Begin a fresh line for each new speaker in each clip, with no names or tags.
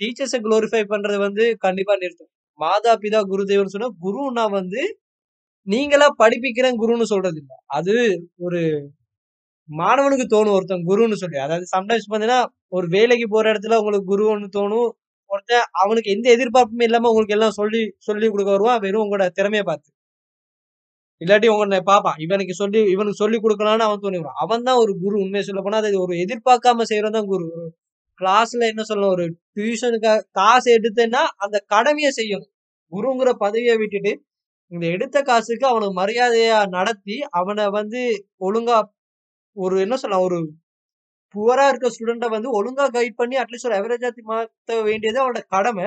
டீச்சர்ஸை glorify பண்றது வந்து கண்டிப்பா நிறுத்தும். மாதா, பிதா, குரு தெய்வம்னு சொன்னா, குருன்னா வந்து நீங்களா படிப்பிக்கிறேன் குருன்னு சொல்றது இல்ல. அது ஒரு மாணவனுக்கு தோணும் ஒருத்தன் குருன்னு சொல்லி. அதாவது சம்டைம்ஸ் பார்த்தீங்கன்னா, ஒரு வேலைக்கு போற இடத்துல உங்களுக்கு குருன்னு தோணும். ஒருத்தன் அவனுக்கு எந்த எதிர்பார்ப்புமே இல்லாம உங்களுக்கு எல்லாம் சொல்லி சொல்லி குடுக்க வருவான். வெறும் உங்களோட திறமையை பார்த்து. இல்லாட்டி உங்களை பார்ப்பான். இவனுக்கு சொல்லி இவனுக்கு சொல்லி கொடுக்கலான்னு அவன் தோணி அவன் தான் ஒரு குரு. உண்மையை சொல்ல போனா அது ஒரு எதிர்பார்க்காம செய்யறதான் தான் குரு. கிளாஸ்ல என்ன சொல்லணும், ஒரு டியூஷனுக்கு காசு எடுத்தேன்னா, அந்த கடமையை செய்யணும். குருங்கிற பதவியை விட்டுட்டு, இந்த எடுத்த காசுக்கு அவனுக்கு மரியாதையா நடத்தி, அவனை வந்து ஒழுங்கா ஒரு என்ன சொல்லலாம், ஒரு புவரா இருக்க ஸ்டூடெண்ட்டை வந்து ஒழுங்கா கைட் பண்ணி அட்லீஸ்ட் ஒரு அவரேஜா மாத்த வேண்டியது அவனோட கடமை.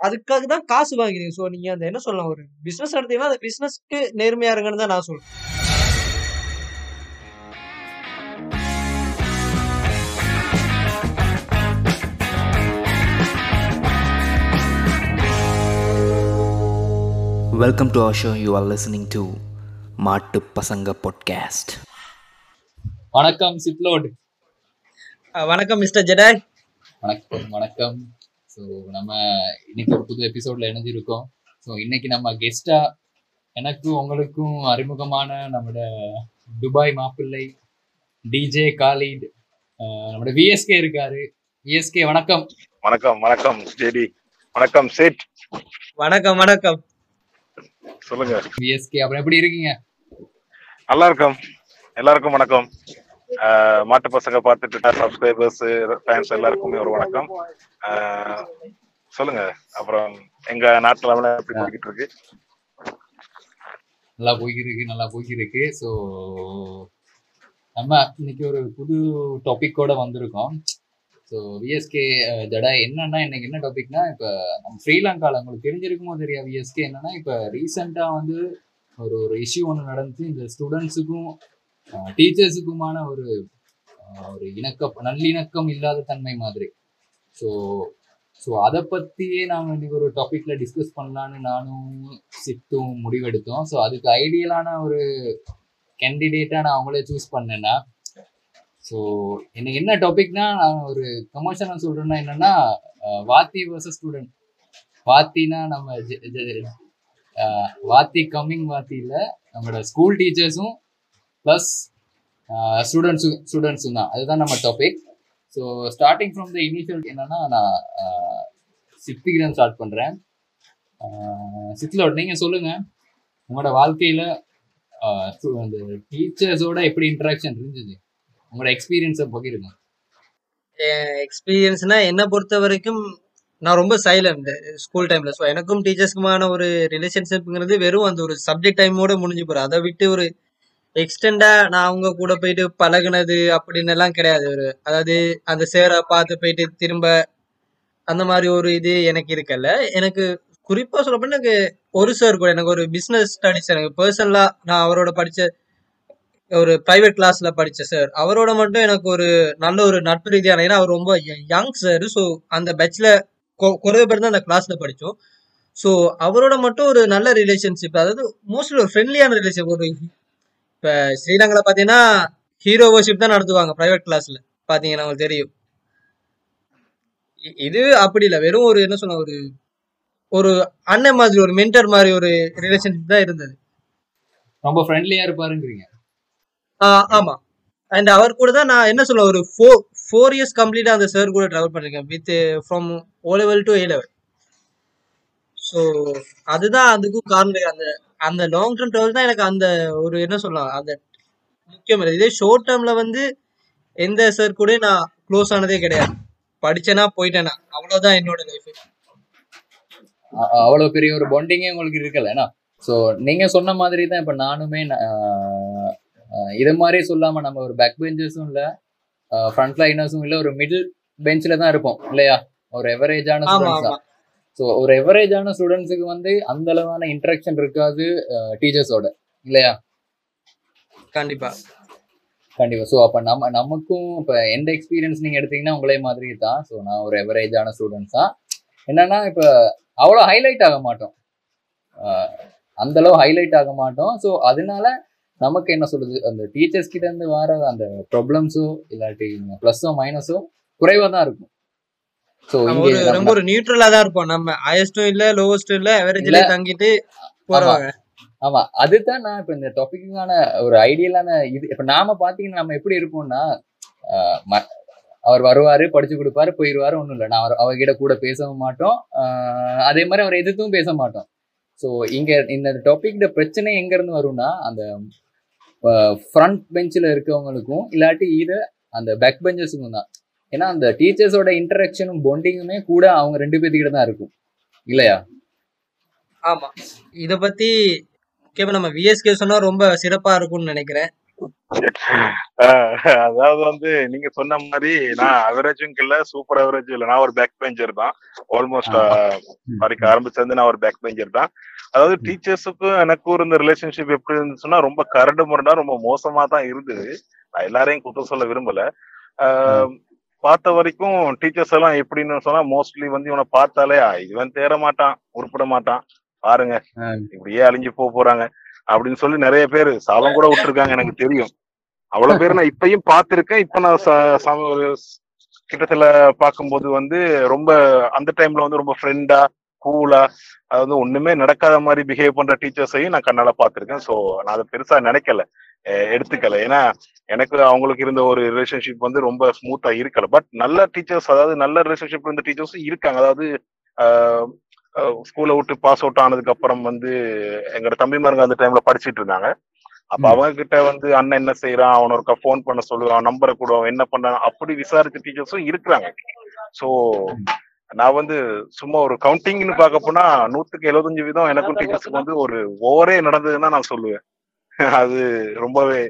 அதுக்காக தான் காசு வாங்கிறீங்க. ஸோ நீங்க அந்த என்ன சொல்லலாம், ஒரு பிசினஸ் நடத்தீங்கன்னா, அந்த பிசினஸ்க்கு நேர்மையா இருங்கன்னு தான் நான் சொல்றேன்.
Welcome to our show. You are listening to மாட்டு பசங்க பாட்காஸ்ட்
வணக்கம் சிப்லோட்.
வணக்கம் மிஸ்டர் ஜெடாய்.
வணக்கம் வணக்கம். ஸோ நம்ம இன்னைக்கு ஒரு புது எபிசோட்ல இணைஞ்சிருக்கோம். ஸோ இன்னைக்கு நம்ம கெஸ்டா எனக்கும் உங்களுக்கும் அறிமுகமான நம்மளோட துபாய் மாப்பிள்ளை டிஜே காலிட் அஹ் நம்மளோட விஎஸ்கே இருக்காரு. விஎஸ்கே வணக்கம்.
வணக்கம் வணக்கம் ஜேடி. வணக்கம் சேட்.
வணக்கம், வணக்கம்.
சொல்லுங்க.
விஎஸ்கே அப்புறம் எப்படி இருக்கீங்க?
நல்லா இருக்கும் எல்லாருக்கும் வணக்கம். மாட்டு பசங்க பார்த்துட்டு இருக்க சப்ஸ்கிரைபர்ஸ் ஃபேன்ஸ் எல்லாருக்குமே ஒரு வணக்கம். சொல்லுங்க. அப்புறம் எங்க நாட்டுல எப்படி போய்கிட்டு இருக்கு?
நல்லா போய்க்கிருக்கு நல்லா போய்க்கிருக்கு ஸோ நம்ம இன்னைக்கு ஒரு புது டாபிக்கோட வந்திருக்கோம். ஸோ விஎஸ்கே uh, ஜடா என்னன்னா இன்னைக்கு என்ன டாபிக்னா இப்போ நம்ம ஸ்ரீலங்காவில் உங்களுக்கு தெரிஞ்சிருக்குமோ தெரியா விஎஸ்கே என்னன்னா இப்போ ரீசெண்டாக வந்து ஒரு ஒரு இஷ்யூ ஒன்று நடந்துச்சு. இந்த ஸ்டூடெண்ட்ஸுக்கும் டீச்சர்ஸுக்குமான uh, ஒரு uh, ஒரு இணக்கம் நல்லிணக்கம் இல்லாத தன்மை மாதிரி. ஸோ ஸோ அதை பற்றியே நாங்கள் இன்னைக்கு ஒரு டாப்பிக்கில் டிஸ்கஸ் பண்ணலான்னு நானும் சித்தும் முடிவெடுத்தோம். ஸோ அதுக்கு ஐடியலான ஒரு கேண்டிடேட்டாக நான் அவங்களே சூஸ் பண்ணேன்னா ஸோ எனக்கு என்ன டாபிக்னா நான் ஒரு கமர்ஷியலாக சொல்கிறேன்னா என்னென்னா வாத்தி வர்சஸ் ஸ்டூடெண்ட் வாத்தினா நம்ம வாத்தி கம்மிங் வாத்தியில் நம்மளோட ஸ்கூல் டீச்சர்ஸும் ப்ளஸ் ஸ்டூடெண்ட்ஸும் ஸ்டூடெண்ட்ஸும் தான். அதுதான் நம்ம topic so starting from the initial என்னென்னா நான் சிக்ஸ்த் ஸ்டார்ட் பண்ணுறேன் சிக்ஸ்லோட் நீங்கள் சொல்லுங்கள் உங்களோட வாழ்க்கையில் அந்த டீச்சர்ஸோட எப்படி இன்ட்ராக்ஷன் இருந்துச்சு உங்களோட எக்ஸ்பீரியன்ஸை பகிருங்க.
என் எக்ஸ்பீரியன்ஸ்னா என்னை பொறுத்த வரைக்கும் நான் ரொம்ப சைலண்ட் ஸ்கூல் டைம்ல ஸோ எனக்கும் டீச்சர்ஸ்க்குமான ஒரு ரிலேஷன்ஷிப்ங்கிறது வெறும் அந்த ஒரு சப்ஜெக்ட் டைமோட முடிஞ்சு போறோம் அதை விட்டு ஒரு எக்ஸ்டெண்டா நான் அவங்க கூட போயிட்டு பழகுனது அப்படின்னு எல்லாம் கிடையாது ஒரு. அதாவது அந்த சேரை பார்த்து போயிட்டு திரும்ப அந்த மாதிரி ஒரு இது எனக்கு இருக்கல. எனக்கு குறிப்பா சொல்ல எனக்கு ஒரு சார் கூட எனக்கு ஒரு பிசினஸ் ஸ்டடிஸ் எனக்கு பர்சனலா நான் அவரோட படிச்ச ஒரு பிரைவேட் கிளாஸ்ல படிச்ச சார் அவரோட மட்டும் எனக்கு ஒரு நல்ல ஒரு நட்பு ரீதியான ஏன்னா அவர் ரொம்ப யங் சார் ஸோ அந்த பேட்ச்ல குறைய பேர் தான் அந்த கிளாஸ்ல படித்தோம் ஸோ அவரோட மட்டும் ஒரு நல்ல ரிலேஷன்ஷிப் அதாவது மோஸ்ட்லி ஒரு ஃப்ரெண்ட்லியான ரிலேஷன் ஒரு இப்போ ஸ்ரீலங்கால பார்த்தீங்கன்னா ஹீரோ வர்ஷிப் தான் நடத்துவாங்க ப்ரைவேட் கிளாஸில் பார்த்தீங்கன்னா உங்களுக்கு தெரியும். இது அப்படி இல்லை. வெறும் ஒரு என்ன சொல்ல ஒரு ஒரு அண்ணன் மாதிரி ஒரு மென்டர் மாதிரி ஒரு ரிலேஷன்ஷிப் தான் இருந்தது.
ரொம்ப ஃப்ரெண்ட்லியாக இருப்பாருங்கிறீங்க.
ஆமா. அண்ட் அவர் கூட தான் நான் என்ன சொல்ல ஒரு ஃபோர் ஃபோர் இயர்ஸ் கம்ப்ளீட்டாக அந்த சார் கூட ட்ராவல் பண்ணிருக்கேன் with from O level to A level so அதுதான் அதுக்கும் காரணம். அந்த அந்த லாங் டேர்ம் ட்ராவல் தான் எனக்கு அந்த ஒரு என்ன சொல்லலாம் அந்த முக்கியம் இல்லை. இதே ஷார்ட் டேர்மில் வந்து எந்த சார் கூட நான் க்ளோஸ் ஆனதே கிடையாது. படிச்சேனா போயிட்டேனா அவ்வளவுதான் என்னோட லைஃப்
அவ்வளோ பெரிய ஒரு பாண்டிங்கே உங்களுக்கு இருக்கல ஏன்னா ஸோ நீங்கள் சொன்ன மாதிரி தான் இப்போ நானுமே இது மாதிரி சொல்லாமல் நம்ம ஒரு பேக் பெஞ்சஸும் இல்லை ஃப்ரண்ட் லைனர்ஸும் இல்லை ஒரு மிடில் பெஞ்சில் தான் இருப்போம் இல்லையா? ஒரு எவரேஜான ஸ்டூடெண்ட்ஸ் தான் ஸோ ஒரு எவரேஜான ஸ்டூடெண்ட்ஸுக்கு வந்து அந்த அளவான இன்ட்ராக்ஷன் இருக்காது டீச்சர்ஸோட இல்லையா?
கண்டிப்பா.
கண்டிப்பா. ஸோ அப்போ நம்ம நமக்கும் இப்போ எந்த எக்ஸ்பீரியன்ஸ் நீங்கள் எடுத்தீங்கன்னா உங்களே மாதிரி தான். ஸோ நான் ஒரு எவரேஜான ஸ்டூடெண்ட்ஸ் தான் என்னன்னா இப்போ அவ்வளோ ஹைலைட் ஆக மாட்டோம். அந்த அளவு ஹைலைட் ஆக மாட்டோம். ஸோ அதனால நமக்கு என்ன சொல்றது? அந்த டீச்சர்ஸ் கிட்ட இருந்து வர அந்த ப்ராப்ளம்ஸோ இல்லாட்டி ப்ளஸ்ஸோ மைனஸோ குறைவாக தான் இருக்கும்.
நம்ம
இங்க
ரொம்ப ஒரு நியூட்ரலா தான் இருப்போம். நம்ம ஹையஸ்டும் இல்ல லோவஸ்டும் இல்ல அவரேஜ்ல தங்கிட்டு போறவங்க.
ஆமா. அதுதான் நான் இப்ப இந்த டாபிக்கான ஒரு ஐடியலான இது. இப்ப நாம பாத்தீங்கன்னா நம்ம எப்படி இருப்போம்னா அவர் வருவாரு படிச்சு கொடுப்பாரு போயிடுவாரு ஒண்ணும் இல்லை. நான் அவர் அவர்கிட்ட கூட பேசவும் மாட்டோம். அதே மாதிரி அவர் எதிர்த்தும் பேச மாட்டோம். ஸோ இங்க இந்த டாபிக் பிரச்சனை எங்க இருந்து வரும்னா அந்த ஃப்ரண்ட் பெஞ்சில் இருக்கவங்களுக்கும் இல்லாட்டி இது அந்த பேக் பெஞ்சஸுக்கும் தான். ஏன்னா அந்த டீச்சர்ஸோட இன்டராக்ஷனும் பாண்டிங்குமே கூட அவங்க ரெண்டு பேர்த்துக்கிட்ட தான் இருக்கும். இல்லையா?
ஆமா. இத பத்தி முக்கியமா நம்ம விஎஸ்கே சொன்னா ரொம்ப சிறப்பா இருக்கும்னு நினைக்கிறேன்.
ஆஹ் அதாவது வந்து நீங்க சொன்ன மாதிரி நான் அவரேஜும் இல்ல சூப்பர் அவரேஜ் இல்ல. நான் ஒரு பேக் பெஞ்சர் தான். ஆல்மோஸ்ட் படிக்க ஆரம்பிச்சது நான் ஒரு பேக் பெஞ்சர் தான். அதாவது டீச்சர்ஸுக்கும் எனக்கும் இருந்த ரிலேஷன்ஷிப் எப்படி இருந்துச்சுன்னா ரொம்ப கரடு முரடா ரொம்ப மோசமா தான் இருந்தது. நான் எல்லாரையும் குற்றம் சொல்ல விரும்பல. பார்த்த வரைக்கும் டீச்சர்ஸ் எல்லாம் எப்படின்னு சொன்னா மோஸ்ட்லி வந்து இவனை பார்த்தாலே "ஆ, இவன் தேற மாட்டான் உருப்பட மாட்டான். பாருங்க இப்படியே அழிஞ்சு போக போறாங்க. அப்படின்னு சொல்லி நிறைய பேர் சாபம் கூட விட்டுருக்காங்க எனக்கு தெரியும். அவ்வளவு பேர் நான் இப்பயும் பார்த்திருக்கேன். இப்ப நான் கிட்டத்துல பார்க்கும்போது வந்து ரொம்ப அந்த டைம்ல வந்து ரொம்ப ஃப்ரெண்டா கூலா அதாவது ஒண்ணுமே நடக்காத மாதிரி பிஹேவ் பண்ற டீச்சர்ஸையும் நான் கண்ணால பார்த்திருக்கேன். சோ நான் அதை பெருசா நினைக்கல. எடுத்துக்கல. ஏன்னா எனக்கு அவங்களுக்கு இருந்த ஒரு ரிலேஷன்ஷிப் வந்து ரொம்ப ஸ்மூத்தா இருக்கல. பட் நல்ல டீச்சர்ஸ் அதாவது நல்ல ரிலேஷன்ஷிப் இருந்த டீச்சர்ஸும் இருக்காங்க. அதாவது ஸ்கூலை விட்டு பாஸ் அவுட் ஆனதுக்கு அப்புறம் வந்து எங்களோட தம்பிமாருங்க அந்த டைம்ல படிச்சிட்டு இருந்தாங்க. அப்ப. அவங்க கிட்ட வந்து அண்ணன் என்ன செய்யறான் அவன ஒருக்கா ஃபோன் பண்ண சொல்லுவான் நம்பரை கூட என்ன பண்றான்? அப்படி விசாரிச்ச டீச்சர்ஸும் இருக்கிறாங்க. சோ நான் வந்து சும்மா ஒரு கவுண்டிங்னு பார்க்க போனா நூத்துக்கு எழுபத்தஞ்சு வீதம் எனக்கும் டீச்சர்ஸுக்கு வந்து ஒரு ஓவரே நடந்ததுன்னு தான் நான் சொல்லுவேன். அது ரொம்பவே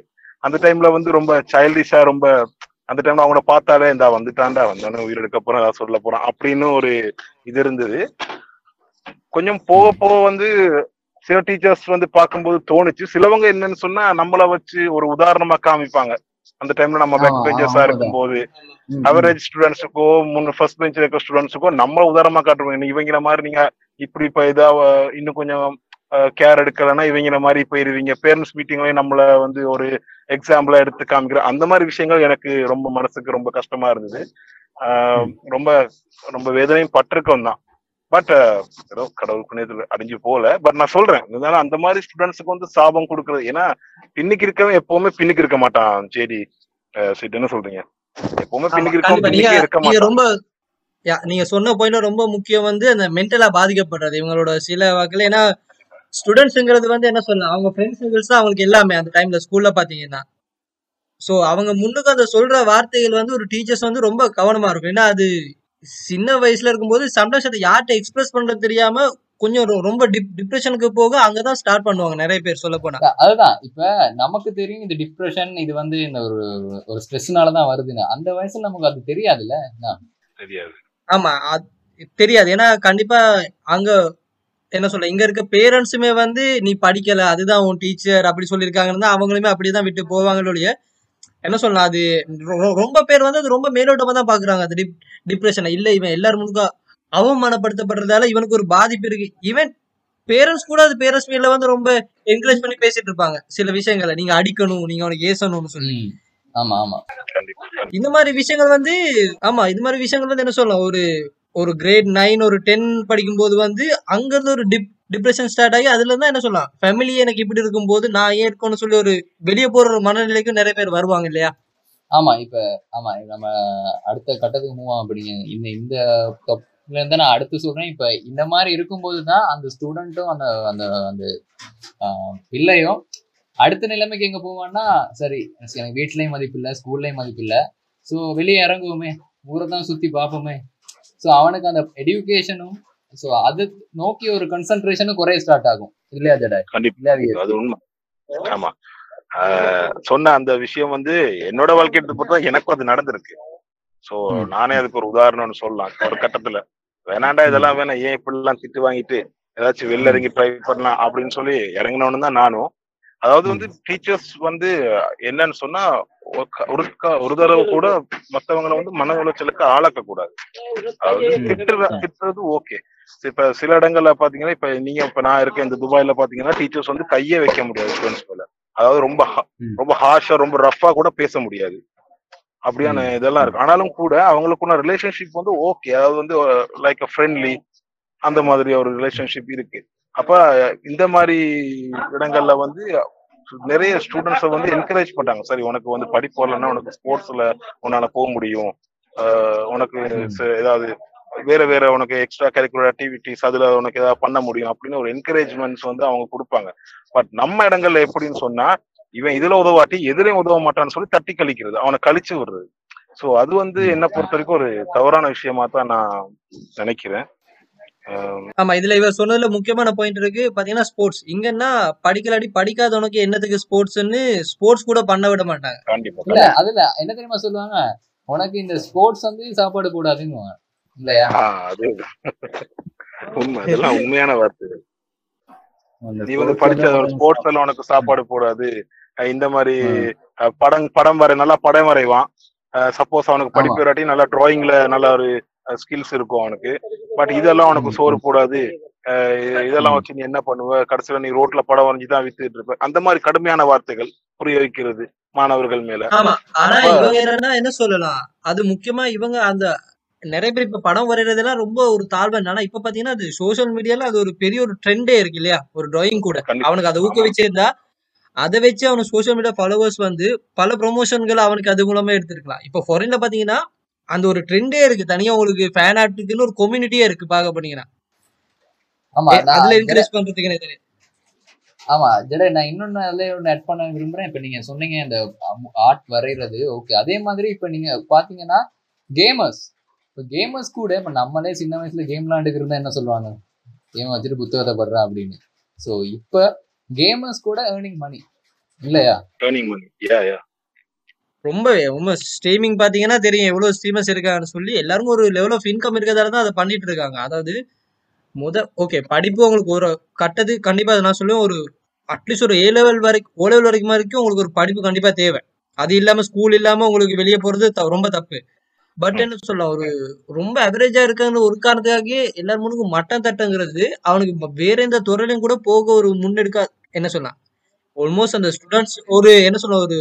அந்த டைம்ல வந்து ரொம்ப சைல்டிஷா ரொம்ப அந்த டைம்ல அவங்கள பார்த்தாலே இந்த வந்துட்டான்டா வந்தானே உயிர் எடுக்க போறான் ஏதாவது சொல்ல போறான் அப்படின்னு ஒரு இது இருந்தது. கொஞ்சம் போக போக வந்து சில டீச்சர்ஸ் வந்து பார்க்கும்போது தோணுச்சு. சிலவங்க என்னன்னு சொன்னா நம்மள வச்சு ஒரு உதாரணமா காமிப்பாங்க. அந்த டைம்ல நம்ம பேக்
ஆமா,
இருக்கும்போது. அவரேஜ் ஸ்டூடெண்ட்ஸுக்கோ முன்ன ஃபர்ஸ்ட் பெஞ்ச் இருக்க ஸ்டூடெண்ட்ஸுக்கோ நம்ம உதாரணமா காட்டுவோம் இவங்கள மாதிரி நீங்க இப்படி இப்ப இதா இன்னும் கொஞ்சம் கேர் எடுக்கலைன்னா இவங்கள மாதிரி போயிருவீங்க. பேரண்ட்ஸ் மீட்டிங்லயும் நம்மள வந்து ஒரு எக்ஸாம்பிளா எடுத்து காமிக்கிற அந்த மாதிரி விஷயங்கள் எனக்கு ரொம்ப மனசுக்கு ரொம்ப கஷ்டமா இருந்தது. ரொம்ப ரொம்ப வேதனையும் பட்டிருக்கோம் தான். பட் ஏதோ கடவுள் புண்ணியத்துல அடைஞ்சு போல பட் நான் சொல்றேன் இருந்தாலும் அந்த மாதிரி ஸ்டூடெண்ட்ஸுக்கு வந்து சாபம் கொடுக்கறது ஏன்னா பின்னுக்கு இருக்கவன் எப்பவுமே பின்னுக்கு இருக்க மாட்டான் சரி சிட் என்ன சொல்றீங்க? எப்பவுமே பின்னுக்கு இருக்கவன் இருக்க மாட்டான்.
ரொம்ப நீங்க சொன்ன பாயிண்ட் ரொம்ப முக்கியம் வந்து அந்த மென்டலா பாதிக்கப்படுறது இவங்களோட சில வகையில ஏன்னா ஸ்டூடெண்ட்ஸ்ங்கிறது வந்து என்ன சொல்லலாம் அவங்க ஃப்ரெண்ட்ஸ் சர்க்கிள்ஸ் தான் அவங்களுக்கு எல்லாமே அந்த டைம்ல ஸ்கூல்ல பாத்தீங்கன்னா. சோ அவங்க முன்னுக்கு அந்த சொல்ற வார்த்தைகள் வந்து ஒரு டீச்சர்ஸ் வந்து ரொம்ப கவனமா இருக்கும். ஏன்னா அது சின்ன வயசுல இருக்கும்போது சம்டைம்ஸ் அதை யார்கிட்ட எக்ஸ்பிரஸ் பண்றது தெரியாம கொஞ்சம் ரொம்ப டிப் டிப்ரெஷனுக்கு போக அங்கதான் ஸ்டார்ட் பண்ணுவாங்க நிறைய பேர் சொல்ல போனா
அதுதான். இப்ப நமக்கு தெரியும் இந்த டிப்ரெஷன் இது வந்து இந்த ஒரு ஒரு ஸ்ட்ரெஸ்னால தான் வருதுன்னு அந்த வயசுல நமக்கு அது தெரியாதுல்ல?
தெரியாது.
ஆமா அது தெரியாது. ஏன்னா கண்டிப்பா அங்க என்ன சொல்ல இங்க இருக்க பேரண்ட்ஸுமே வந்து நீ படிக்கல அதுதான் உன் டீச்சர் அப்படி சொல்லியிருக்காங்கன்னு தான் அவங்களுமே அப்படிதான் விட்டு போவாங்களோ ஒழிய என்ன சொல்லலாம் அது ரொம்ப பேர் வந்து அது ரொம்ப மேலோட்டமா தான் பாக்குறாங்க. அது டிப் டிப்ரெஷனை இல்ல இவன் எல்லாரும் முழுக்க அவமானப்படுத்தப்படுறதால இவனுக்கு ஒரு பாதிப்பு இருக்கு. ஈவன் பேரண்ட்ஸ் கூட அது பேரண்ட்ஸ் மீட்ல வந்து ரொம்ப என்கரேஜ் பண்ணி பேசிட்டு இருப்பாங்க. சில விஷயங்களை. நீங்க அடிக்கணும் நீங்க அவனுக்கு ஏசணும்னு சொல்லி.
ஆமா ஆமா.
இந்த மாதிரி விஷயங்கள் வந்து ஆமா இது மாதிரி விஷயங்கள் வந்து என்ன சொல்லலாம் ஒரு ஒரு கிரேட் நைன் ஒரு டென் படிக்கும்போது வந்து அங்க இருந்து ஒரு டிப் டிப்ரெஷன் ஸ்டார்ட் ஆகி அதுல தான் என்ன சொல்லலாம்? ஃபேமிலி எனக்கு இப்படி இருக்கும்போது நான் ஏன் இருக்கணும்னு சொல்லி ஒரு வெளியே போற ஒரு மனநிலைக்கு நிறைய பேர் வருவாங்க இல்லையா?
ஆமா இப்ப ஆமா நம்ம அடுத்த கட்டத்துக்கு மூவ் ஆகும் அப்படிங்க இந்த இந்த இருந்து நான் அடுத்து சொல்றேன். இப்ப இந்த மாதிரி இருக்கும்போது தான் அந்த ஸ்டூடெண்ட்டும் அந்த அந்த அந்த பிள்ளையும் அடுத்த நிலைமைக்கு எங்க போவான்னா சரி எனக்கு வீட்லயும் மதிப்பு இல்லை ஸ்கூல்லயும் மதிப்பு இல்லை. ஸோ வெளியே இறங்குவோமே ஊரை தான் சுத்தி பார்ப்போமே. ஸோ அவனுக்கு அந்த எடுக்கேஷனும் ஸோ அது நோக்கி ஒரு கன்சன்ட்ரேஷனும் குறைய ஸ்டார்ட் ஆகும். இல்லையா ஜடாய்?
கண்டிப்பா? அது உண்மை. ஆமா. சொன்ன அந்த விஷயம் வந்து என்னோட வாழ்க்கை எடுத்து பார்த்தா எனக்கும் அது நடந்திருக்கு. சோ. நானே அதுக்கு ஒரு உதாரணம்னு சொல்லலாம். ஒரு கட்டத்துல வேணாண்டா இதெல்லாம் வேணாம். ஏன் இப்படி எல்லாம் திட்டு வாங்கிட்டு ஏதாச்சும் வெளில இறங்கி ட்ரை பண்ணலாம்? அப்படின்னு சொல்லி இறங்கினவனு தான் நானும். அதாவது வந்து டீச்சர்ஸ் வந்து என்னன்னு சொன்னா ஒரு ஒரு தடவை கூட மத்தவங்களை வந்து மன உளைச்சலுக்கு ஆளாக்க கூடாது அதாவது திட்டுற திட்டுறது ஓகே. இப்ப சில இடங்கள்ல பாத்தீங்கன்னா இப்ப நீங்க இப்ப நான் இருக்க இந்த துபாயில பாத்தீங்கன்னா டீச்சர்ஸ் வந்து கையே வைக்க முடியாது ஸ்டூடெண்ட்ஸ் மேல. அதாவது ரொம்ப. ரொம்ப ஹார்ஷா ரொம்ப ரஃபா கூட பேச முடியாது. அப்படியான இதெல்லாம் இருக்கு. ஆனாலும் கூட அவங்களுக்குள்ள ரிலேஷன்ஷிப் வந்து ஓகே அதாவது வந்து லைக் அ ஃப்ரெண்ட்லி அந்த மாதிரி ஒரு ரிலேஷன்ஷிப் இருக்கு. அப்ப இந்த மாதிரி இடங்கள்ல வந்து நிறைய ஸ்டூடெண்ட்ஸை வந்து என்கரேஜ் பண்றாங்க. சரி உனக்கு வந்து படிப்பு வரலன்னா உனக்கு ஸ்போர்ட்ஸ்ல உன்னால போக முடியும். ஆஹ் உனக்கு ஏதாவது வேற வேற உனக்கு எக்ஸ்ட்ரா கரிக்குலர் ஆக்டிவிட்டிஸ் அதுல உனக்கு ஏதாவது பண்ண முடியும் அப்படின்னு ஒரு என்கரேஜ்மெண்ட்ஸ் வந்து அவங்க கொடுப்பாங்க. பட் நம்ம இடங்கள்ல எப்படின்னு சொன்னா இவன் இதுல உதவாட்டி எதுலயும் உதவ மாட்டான்னு சொல்லி தட்டி கழிக்கிறது. அவனை கழிச்சு விடுறது. சோ அது வந்து என்ன பொறுத்த வரைக்கும் ஒரு தவறான விஷயமா தான் நான் நினைக்கிறேன்.
ஆமா. இதுல இவர் சொன்னதுல முக்கியமான பாயிண்ட் இருக்கு. பாத்தீங்கன்னா ஸ்போர்ட்ஸ் இங்கன்னா படிக்கலாடி படிக்காதவனுக்கு என்னத்துக்கு ஸ்போர்ட்ஸ்னு ஸ்போர்ட்ஸ் கூட பண்ண விட மாட்டாங்க.
கண்டிப்பா
இல்ல அதுல என்ன தெரியுமா சொல்லுவாங்க? உனக்கு இந்த ஸ்போர்ட்ஸ் வந்து சாப்பாடு கூடாதுன்னு இல்லையா?
உண்மை. இதெல்லாம் உண்மையான வார்த்தை. நீ வந்து படிச்ச ஸ்போர்ட்ஸ் எல்லாம் உனக்கு சாப்பாடு போடாது. இந்த மாதிரி படம் படம் வரை நல்லா படம் வரைவான். சப்போஸ் அவனுக்கு படிப்பு வராட்டி நல்லா டிராயிங்ல நல்ல ஒரு ஸ்கில்ஸ் இருக்கும் அவனுக்கு. பட் இதெல்லாம் உனக்கு சோறு. போடாது. இதெல்லாம். வச்சு நீ என்ன பண்ணுவ? கடைசியில நீ ரோட்ல படம் வரைஞ்சு தான் வித்துட்டு இருப்ப. அந்த மாதிரி கடுமையான வார்த்தைகள் புரிய வைக்கிறது மாணவர்கள் மேல.
ஆமா. ஆனா இவங்க என்னன்னா என்ன சொல்லலாம்? அது முக்கியமா இவங்க அந்த நிறைய பேர் இப்ப படம் வரைறதெல்லாம் ரொம்ப ஒரு தாழ்வு. ஆனா இப்ப பாத்தீங்கன்னா அது சோஷியல் மீடியால அது ஒரு பெரிய ஒரு ட்ரெண்டே இருக்கு இல்லையா? ஒரு டிராயிங் கூட. அவனுக்கு அதை ஊக்குவிச்சிருந்தா அதை வச்சு அவனுக்கு சோஷியல் மீடியா ஃபாலோவர்ஸ் வந்து பல ப்ரொமோஷன்கள் அவனுக்கு அது மூலமா எடுத்திருக்கலாம். இப்போ ஃபாரின்ல பாத்தீங்கன்னா அந்த ஒரு ட்ரெண்டே இருக்கு. தனியா உங்களுக்கு ஃபேன் ஆர்ட்டுக்குன்னு ஒரு கம்யூனிட்டியே இருக்கு பார்க்க போனீங்கன்னா. அதுல
ஜெட
என்கரேஜ் பண்றதுக்கு எனக்கு தெரியும்.
ஆமா ஜெட நான் இன்னொன்னு அதுல ஒண்ணு ஆட் பண்ண விரும்புறேன். இப்ப நீங்க சொன்னீங்க இந்த ஆர்ட் வரைகிறது ஓகே அதே மாதிரி இப்ப நீங்க பாத்தீங்கன்னா கேமர்ஸ் இப்ப கேமர்ஸ் கூட இப்ப நம்மளே சின்ன வயசுல கேம் விளாண்டுக்கு இருந்தா என்ன சொல்லுவாங்க? கேம் வச்சுட்டு புத்தகத்தை படுறா அப்படின்னு. சோ இப்ப கேமர்ஸ் கூட ஏர்னிங் மணி இல்லையா?
டேர்னிங் பண்ணி யா யா
ரொம்ப ரொம்ப ஸ்ட்ரீமிங் பாத்தீங்கன்னா தெரியும். எவ்வளவு ஸ்ட்ரீமர்ஸ் இருக்காங்கன்னு சொல்லி எல்லாருக்கும் ஒரு லெவல் ஆஃப் இன்கம் இருக்கிறதால தான் அதை பண்ணிட்டு இருக்காங்க. அதாவது முத ஓகே படிப்பு உங்களுக்கு ஒரு கட்டத்துக்கு கண்டிப்பா அதை நான் சொல்லுவேன். ஒரு அட்லீஸ்ட் ஒரு ஏ லெவல் வரைக்கும் ஓ லெவல் வரைக்கும் வரைக்கும் உங்களுக்கு ஒரு படிப்பு கண்டிப்பா தேவை. அது இல்லாம ஸ்கூல் இல்லாம உங்களுக்கு வெளியே போறது த- ரொம்ப தப்பு. பட் என்ன சொல்லலாம் ஒரு ரொம்ப அவரேஜா இருக்காங்க ஒரு காரணத்துக்காக எல்லார் முன்னுக்கும் மட்டம் தட்டங்கிறது அவனுக்கு வேற எந்த துறையிலும் கூட போக ஒரு முன்னெடுக்க என்ன சொல்லலாம் ஆல்மோஸ்ட் அந்த ஸ்டூடெண்ட்ஸ் ஒரு என்ன சொல்ல ஒரு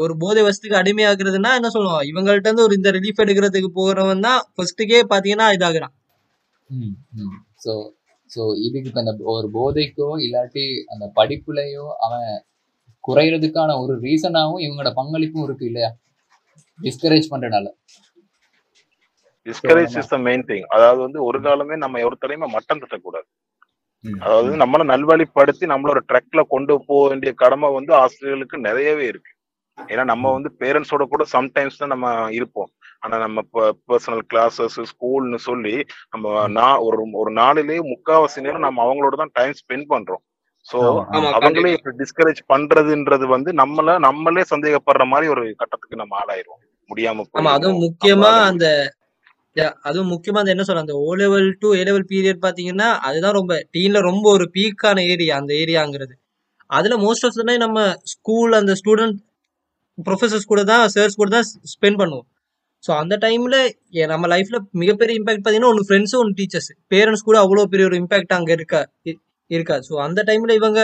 ஒரு போதை வசதிக்கு அடிமையாகிறதுனா என்ன சொல்லுவோம் இவங்கள்ட்ட இருந்து ஒரு இந்த ரிலீஃப் எடுக்கிறதுக்கு போகிறவன் தான் ஃபர்ஸ்ட்டுக்கே பார்த்தீங்கன்னா இதாகிறான்.
ஸோ ஸோ இதுக்கு இப்போ அந்த ஒரு போதைக்கோ இல்லாட்டி அந்த படிப்புலையோ அவன் குறையிறதுக்கான ஒரு ரீசனாகவும் இவங்களோட பங்களிப்பும் இருக்கு இல்லையா? டிஸ்கரேஜ் பண்ணுறனால
discourage is the main thing அதாவது வந்து ஒரு காலமே நம்ம ஒருத்தரையுமே மட்டம் தட்டக்கூடாது. அதாவது நம்மள நல்வழிப்படுத்தி நம்மள ஒரு ட்ரக்ல கொண்டு போக வேண்டிய கடமை வந்து ஆசிரியர்களுக்கு நிறையவே இருக்கு. ஏன்னா நம்ம வந்து பேரண்ட்ஸோட கூட சம்டைம்ஸ் தான் நம்ம இருப்போம். ஆனா நம்ம பர்சனல் கிளாஸஸ் ஸ்கூல்னு சொல்லி நம்ம நான் ஒரு ஒரு நாளிலேயே முக்காவாசி நேரம் நம்ம அவங்களோட தான் டைம் ஸ்பெண்ட் பண்றோம். சோ அவங்களே டிஸ்கரேஜ் பண்றதுன்றது வந்து நம்மள நம்மளே சந்தேகப்படுற மாதிரி ஒரு கட்டத்துக்கு நம்ம ஆளாயிருவோம். முடியாம
ஆமா அதுவும் முக்கியமா அந்த அதுவும் முக்கியமா அந்த என்ன சொல்ற அந்த O level to A level period பாத்தீங்கன்னா அதுதான் ரொம்ப டீன்ல ரொம்ப ஒரு பீக்கான ஏரியா அந்த ஏரியாங்கிறது அதுல மோஸ்ட் ஆஃப் த டைம் நம்ம ஸ்கூல் அந்த ஸ்டூடெண்ட் ப்ரொஃபசர்ஸ் கூட தான் சார்ஸ் கூட தான் ஸ்பெண்ட் பண்ணுவோம். ஸோ அந்த டைம்ல நம்ம லைஃப்ல மிகப்பெரிய இம்பாக்ட் பார்த்தீங்கன்னா ஒன்று ஃப்ரெண்ட்ஸும் ஒன்று டீச்சர்ஸ் பேரண்ட்ஸ் கூட அவ்வளோ பெரிய ஒரு இம்பாக்ட் அங்கே இருக்கா இருக்கா. ஸோ அந்த டைம்ல இவங்க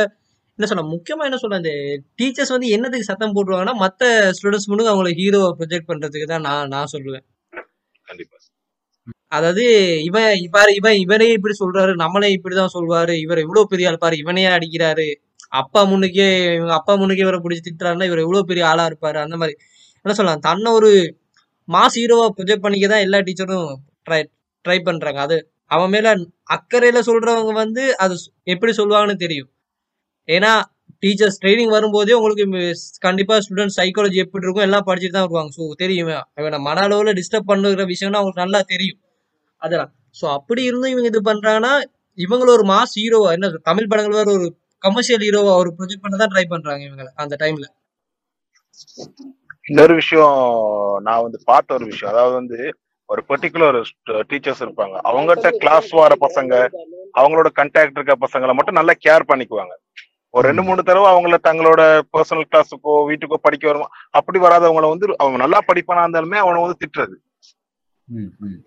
என்ன சொல்ல முக்கியமா என்ன சொல்ல இந்த டீச்சர்ஸ் வந்து என்னதுக்கு சத்தம் போட்டுருவாங்கன்னா மற்ற ஸ்டூடெண்ட்ஸ் முன்னுக்கு அவங்கள ஹீரோவை ப்ரொஜெக்ட் பண்றதுக்கு தான் நான் நான் சொல்லுவேன்.
கண்டிப்பா.
அதாவது இவன் பாரு இவன் இவனே இப்படி சொல்றாரு நம்மளே இப்படிதான் சொல்வாரு இவர் எவ்வளவு பெரிய ஆள் பாரு இவனே அடிக்கிறாரு அப்பா முன்னுக்கே இவங்க அப்பா முன்னுக்கே இவரை பிடிச்சி திட்டுறாருன்னா இவர் எவ்வளவு பெரிய ஆளா இருப்பாரு அந்த மாதிரி. என்ன சொல்லலாம் தன்னை ஒரு மாஸ் ஹீரோவா ப்ரொஜெக்ட் பண்ணிக்க தான் எல்லா டீச்சரும் ட்ரை ட்ரை பண்றாங்க. அது அவன் மேல அக்கறையில சொல்றவங்க வந்து அது எப்படி சொல்லுவாங்கன்னு தெரியும். ஏன்னா டீச்சர்ஸ் ட்ரைனிங் வரும்போதே உங்களுக்கு கண்டிப்பா ஸ்டூடெண்ட் சைக்காலஜி எப்படி இருக்கும் எல்லாம் படிச்சுட்டு தான் வருவாங்க. ஸோ தெரியும் இவனை மன அளவில் டிஸ்டர்ப் பண்ணுற விஷயம்னா அவங்களுக்கு நல்லா தெரியும். அதெல்லாம். ஸோ அப்படி இருந்தும் இவங்க இது பண்றாங்கன்னா இவங்கள ஒரு மாஸ் ஹீரோவா என்ன தமிழ் படங்கள் வேற ஒரு கமர்ஷியல் ஹீரோவா ஒரு ப்ரொஜெக்ட் பண்ண தான் ட்ரை பண்றாங்க இவங்க அந்த டைம்ல
இன்னொரு விஷயம் நான் வந்து பார்த்த ஒரு விஷயம். அதாவது வந்து ஒரு பர்டிகுலர் டீச்சர்ஸ் இருப்பாங்க. அவங்ககிட்ட கிளாஸ் வர பசங்க அவங்களோட கண்டாக்ட் இருக்க பசங்களை மட்டும் நல்லா கேர் பண்ணிக்குவாங்க. ஒரு ரெண்டு மூணு தடவை அவங்கள தங்களோட பர்சனல் கிளாஸுக்கோ வீட்டுக்கோ படிக்க வருமா. அப்படி வராதவங்கள வந்து அவங்க நல்லா படிப்பானா இருந்தாலுமே அவனை வந்து திட்டுறது.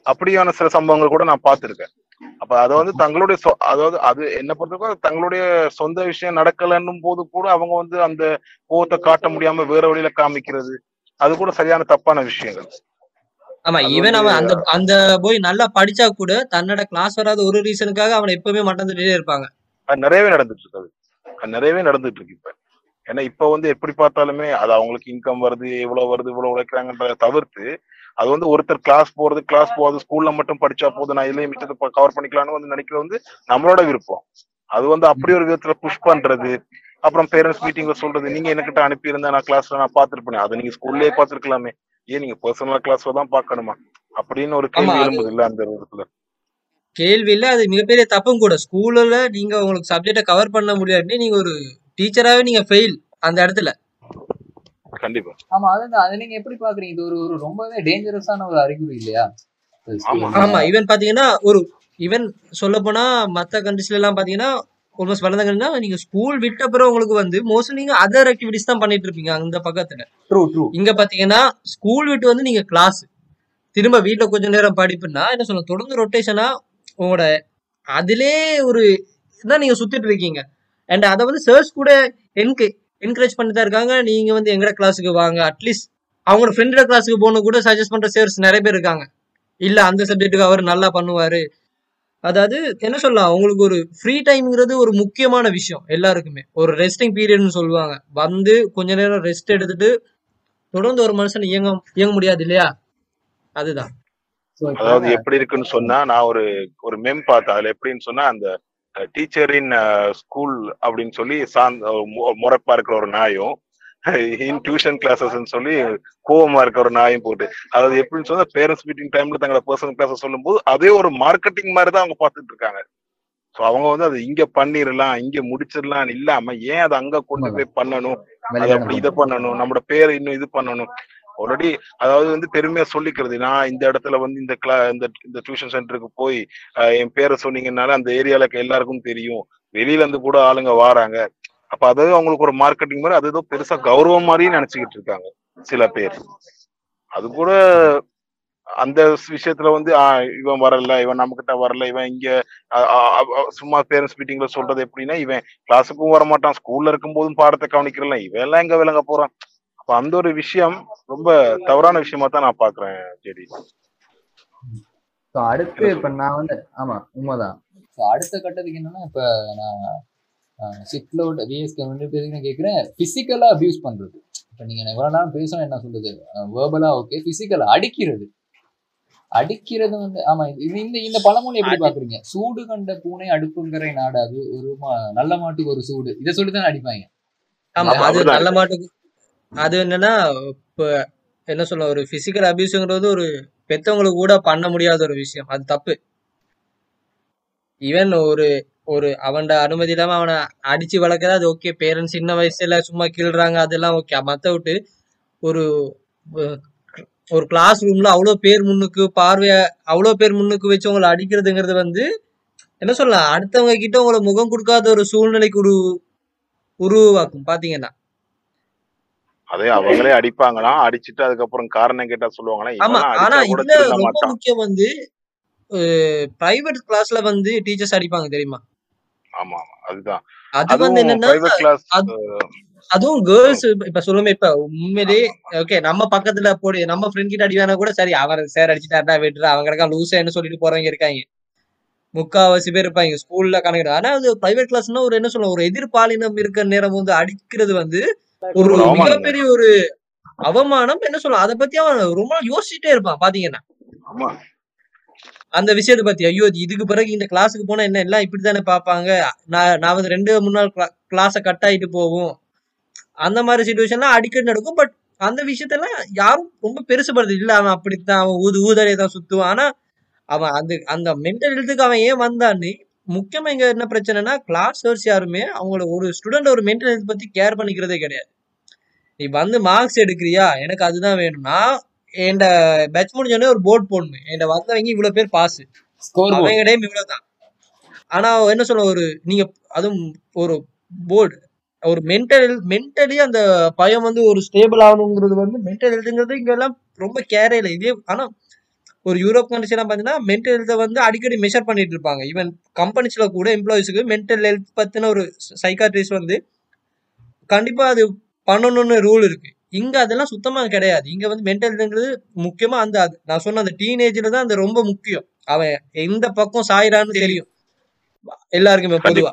அப்படியான சில சம்பவங்கள் கூட நான் பார்த்திருக்கேன். அப்ப அதை வந்து தங்களுடைய சொ- அதாவது அது என்ன பொறுத்தவரைக்கும் தங்களுடைய சொந்த விஷயம் நடக்கலன்னும் போது கூட அவங்க வந்து அந்த கோவத்தை காட்ட முடியாம வேற வழியில காமிக்கிறது அது கூட சரியான தப்பான விஷயங்கள்.
ஆமா
வந்து
அவன் அந்த அந்த போய் நல்லா படிச்சா கூட தன்னோட கிளாஸ் வராத ஒரு ரீசனுக்காக அவனை எப்பவுமே மட்டம் தட்டிட்டே இருப்பாங்க.
அது நிறையவே நடந்துட்டு இருக்கு அது. அது நிறையவே நடந்துட்டு இருக்கு இப்ப. ஏன்னா இப்ப வந்து எப்படி பார்த்தாலுமே அது அவங்களுக்கு இன்கம் வருது எவ்வளவு வருது இவ்வளவு உழைக்கிறாங்கன்றத தவிர்த்து அது வந்து ஒருத்தர் கிளாஸ் போறது கிளாஸ் போகாது ஸ்கூல்ல மட்டும் படிச்சா போதும் நான் இதுலயும் மிச்சத்தை கவர் பண்ணிக்கலாம்னு வந்து நினைக்கிறது வந்து நம்மளோட விருப்பம். அது வந்து அப்படி ஒரு விதத்துல புஷ் பண்றது அப்புறம் பேரண்ட்ஸ் மீட்டிங்ல சொல்றது நீங்க எனக்கிட்ட அனுப்பி இருந்தா நான் கிளாஸ்ல நான் பாத்துருப்பேன் அதை நீங்க ஸ்கூல்லயே பாத்துருக்கலாமே ஏன் நீங்க பர்சனல் கிளாஸ்ல தான் பாக்கணுமா அப்படின்னு ஒரு கேள்வி எழும்புது இல்ல அந்த இடத்துல
கேள்வி இல்ல அது மிகப்பெரிய தப்பும் கூட. ஸ்கூல்ல நீங்க உங்களுக்கு சப்ஜெக்ட கவர் பண்ண முடியாட்டி நீங்க ஒரு டீச்சராவே நீங்க ஃபெயில் அந்த இடத்துல.
கண்டிப்பா.
ஆமா அதுதான் அதை நீங்க எப்படி பாக்குறீங்க? இது ஒரு ஒரு ரொம்பவே டேஞ்சரஸான ஒரு அறிகுறி இல்லையா?
ஆமா.
ஈவன் பாத்தீங்கன்னா ஒரு ஈவன் சொல்ல போனா மத்த கண்ட்ரிஸ்ல எல்லாம் பாத்தீங்கன்னா ஆல்மோஸ்ட் வளர்ந்தங்கன்னா நீங்க ஸ்கூல் விட்ட பிறகு உங்களுக்கு வந்து மோஸ்ட்லி நீங்க அதர் ஆக்டிவிட்டிஸ் தான் பண்ணிட்டு இருப்பீங்க அந்த பக்கத்துல.
ட்ரூ ட்ரூ
இங்க பாத்தீங்கன்னா ஸ்கூல் விட்டு வந்து நீங்க கிளாஸ் திரும்ப வீட்ல கொஞ்ச நேரம் படிப்புன்னா என்ன சொல்ல தொடர்ந்து ரொட்டேஷனா உங்களோட அதிலே ஒரு இதான் நீங்க சுத்திட்டு இருக்கீங்க. அண்ட் அதை வந்து சர்ச் கூட என்கு என்கரேஜ் பண்ணிட்டு தான் இருக்காங்க. நீங்க வந்து எங்கட கிளாஸுக்கு வாங்க. அட்லீஸ்ட் அவங்களோட ஃப்ரெண்டோட கிளாஸுக்கு போகணும் கூட சஜஸ்ட் பண்ற சேர்ஸ் நிறைய பேர் இருக்காங்க. இல்ல அந்த சப்ஜெக்ட்டுக்கு அவர் நல்லா பண்ணுவாரு. அதாவது என்ன சொல்லலாம்? அவங்களுக்கு ஒரு ஃப்ரீ டைம்ங்கிறது ஒரு முக்கியமான விஷயம் எல்லாருக்குமே. ஒரு ரெஸ்டிங் பீரியட்னு சொல்லுவாங்க. வந்து கொஞ்ச நேரம் ரெஸ்ட் எடுத்துட்டு தொடர்ந்து ஒரு மனுஷன் இயங்க இயங்க முடியாது இல்லையா? அதுதான்.
அதாவது எப்படி இருக்குன்னு சொன்னா நான் ஒரு ஒரு மெம் பார்த்தேன். அதுல எப்படின்னு சொன்னா அந்த டீச்சரின் ஸ்கூல் அப்படின்னு சொல்லி சார்ந்த மு- முறைப்பா இருக்கிற ஒரு நாயும் இன் டியூஷன் கிளாஸஸ் சொல்லி கோவமா இருக்க ஒரு நாயும் போட்டு அதாவது எப்படின்னு சொன்னா பேரண்ட்ஸ் மீட்டிங் டைம்ல தங்களோட பர்சனல் கிளாஸ் சொல்லும்போது அதே ஒரு மார்க்கெட்டிங் மாதிரி தான் அவங்க பார்த்துட்டு இருக்காங்க. ஸோ அவங்க வந்து அதை இங்க பண்ணிடலாம் இங்க முடிச்சிடலாம் இல்லாம ஏன் அதை அங்க கொண்டு போய் பண்ணணும்? அது அப்படி இதை பண்ணணும் நம்மளோட பேரை இன்னும் இது பண்ணணும். ஆல்ரெடி அதாவது வந்து பெருமையா சொல்லிக்கிறது. நான் இந்த இடத்துல வந்து இந்த கிளா இந்த இந்த டியூஷன் சென்டருக்கு போய் என் பேரை சொன்னீங்கன்னால அந்த ஏரியால எல்லாருக்கும் தெரியும். வெளியில இருந்து கூட ஆளுங்க வாராங்க. அப்ப அதாவது அவங்களுக்கு ஒரு மார்க்கெட்டிங் மாதிரி அது ஏதோ பெருசா கௌரவம் மாதிரியும் நினைச்சுக்கிட்டு இருக்காங்க சில பேர். அது கூட அந்த விஷயத்துல வந்து ஆஹ் இவன் வரல இவன் நம்ம கிட்ட வரல இவன் இங்க சும்மா பேரண்ட்ஸ் மீட்டிங்ல சொல்றது எப்படின்னா இவன் கிளாஸுக்கும் வர மாட்டான் ஸ்கூல்ல இருக்கும் போதும் பாடத்தை கவனிக்கிறல இவன் எல்லாம் எங்க விளங்க போறான்? அப்ப அந்த ஒரு விஷயம் ரொம்ப தவறான விஷயமா தான் நான் பாக்குறேன் ஜெடி
அடுத்து இப்ப நான் வந்து ஆமா உண்மைதான்.
அடுத்த கட்டத்துக்கு என்னன்னா இப்ப நான் சிக்லோட் விஎஸ்கே ரெண்டு பேருக்கு நான் கேட்குறேன் பிசிக்கலா அபியூஸ் பண்றது. இப்போ நீங்க எவ்வளவு நேரம் பேசணும் என்ன சொல்றது? வேர்பலா ஓகே பிசிக்கலா அடிக்கிறது. அடிக்கிறது வந்து ஆமா இது இந்த இந்த பழமொழி எப்படி பாக்குறீங்க? சூடு கண்ட பூனை அடுப்புங்கரை நாடாது ஒரு நல்ல மாட்டுக்கு ஒரு சூடு. இதை சொல்லி தான் அடிப்பாங்க.
ஆமா அது நல்ல மாட்டுக்கு அது என்னன்னா இப்போ என்ன சொல்ல ஒரு ஃபிசிக்கல் அபியூஸுங்கிறது ஒரு பெத்தவங்களுக்கு கூட பண்ண முடியாத ஒரு விஷயம். அது தப்பு. ஈவன் ஒரு ஒரு அவன்ட அனுமதி இல்லாம அவனை அடிச்சு வளர்க்கறது அது ஓகே பேரண்ட்ஸ் சின்ன வயசுல சும்மா கீழ்றாங்க அதெல்லாம் ஓகே மத்த விட்டு ஒரு ஒரு கிளாஸ் ரூம்ல அவ்வளோ பேர் முன்னுக்கு பார்வைய அவ்வளோ பேர் முன்னுக்கு வச்சு உங்களை அடிக்கிறதுங்கிறது வந்து என்ன சொல்லலாம் அடுத்தவங்க கிட்ட உங்களை முகம் கொடுக்காத ஒரு சூழ்நிலைக்கு உரு உருவாக்கும். பாத்தீங்கன்னா.
அதே அவங்களே அடிப்பாங்களாம் அடிச்சிட்டு அதுக்கப்புறம் காரணம் கேட்டா
ஆனா இதுல ரொம்ப
மாட்டான்.
முக்கியம் வந்து பிரைவேட் கிளாஸ்ல வந்து டீச்சர்ஸ் அடிப்பாங்க தெரியுமா?
ஆமா அதுதான்.
அது வந்து என்னன்னா அதுவும் கேர்ள்ஸ் இப்ப சொல்லுமே இப்ப உண்மையிலே ஓகே நம்ம பக்கத்துல போடு நம்ம ஃப்ரெண்ட் கிட்ட அடிவானா கூட சரி அவர் சேர் அடிச்சுட்டாருடா விட்டுரு அவங்க கிடக்கா லூசேன்னு சொல்லிட்டு போறவங்க இருக்காங்க. முக்காவாசி பேர் இருப்பாங்க ஸ்கூல்ல கணக்கு ஆனா அது பிரைவேட் கிளாஸ்னா ஒரு என்ன சொல்ல ஒரு எதிர்பாலினம் இருக்கிற நேரம் வந்து அடிக்கிறது வந்து ஒரு மிகப்பெரிய ஒரு அவமானம் என்ன சொல்ல அதை பத்தி அவன் ரொம்ப யோசிச்சுட்டே இருப்பான் பாத்தீங்கன்னா. அந்த விஷயத்தை பத்தி ஐயோ இது- இதுக்கு பிறகு இந்த கிளாஸுக்கு போனா என்ன எல்லாம் இப்படித்தானே பார்ப்பாங்க. நான் நான் வந்து ரெண்டு மூணு நாள் கிளாஸை கட் ஆயிட்டு போகும் அந்த மாதிரி சுச்சுவேஷன்லாம் அடிக்கடி நடக்கும். பட் அந்த விஷயத்தெல்லாம் யாரும் ரொம்ப பெருசுபடுது இல்ல அவன் அப்படித்தான் அவன் ஊது ஊதலே தான் சுத்துவான். ஆனா அவன் அந்த அந்த மென்டல் ஹெல்த்துக்கு அவன் ஏன் வந்தான்னு முக்கியமா இங்க என்ன பிரச்சனைனா கிளாஸ் யாருமே அவங்களோட ஒரு ஸ்டூடெண்ட் ஒரு மென்டல் ஹெல்த் பத்தி கேர் பண்ணிக்கிறதே கிடையாது. நீ வந்து மார்க்ஸ் எடுக்கிறியா? எனக்கு அதுதான் வேணும்னா என் பேட்ச் முடிஞ்சோடனே ஒரு போர்டு போடணும். என் வந்தவங்க இவ்வளவு பேர் பாஸ் அவங்க டைம் இவ்வளவுதான் ஆனா என்ன சொல்ல ஒரு நீங்க அதுவும் ஒரு போர்டு ஒரு மென்டல் மென்டலி அந்த பயம் வந்து ஒரு ஸ்டேபிள் ஆகணுங்கிறது வந்து மென்டல் ஹெல்த்ங்கிறது இங்க எல்லாம் ரொம்ப கேரே இல்லை. இதே ஆனா ஒரு யூரோப் கண்ட்ரிஸ் எல்லாம் பாத்தீங்கன்னா மென்டல் ஹெல்த்தை வந்து அடிக்கடி மெஷர் பண்ணிட்டு இருப்பாங்க. ஈவன் கம்பெனிஸ்ல கூட எம்ப்ளாயிஸ்க்கு மென்டல் ஹெல்த் பத்தின ஒரு சைக்காட்ரிஸ்ட் வந்து கண்டிப்பா அது பண்ணணும்னு ரூல் இருக்கு. இங்க அதெல்லாம் சுத்தமா கிடையாது. இங்க வந்து மென்டல் ஹெல்த்ங்கிறது முக்கியமா அந்த அது- நான் சொன்ன அந்த டீனேஜ்ல தான் அந்த ரொம்ப முக்கியம். அவன் எந்த பக்கம் சாயிறான்னு தெரியும். எல்லாருக்குமே பொதுவா.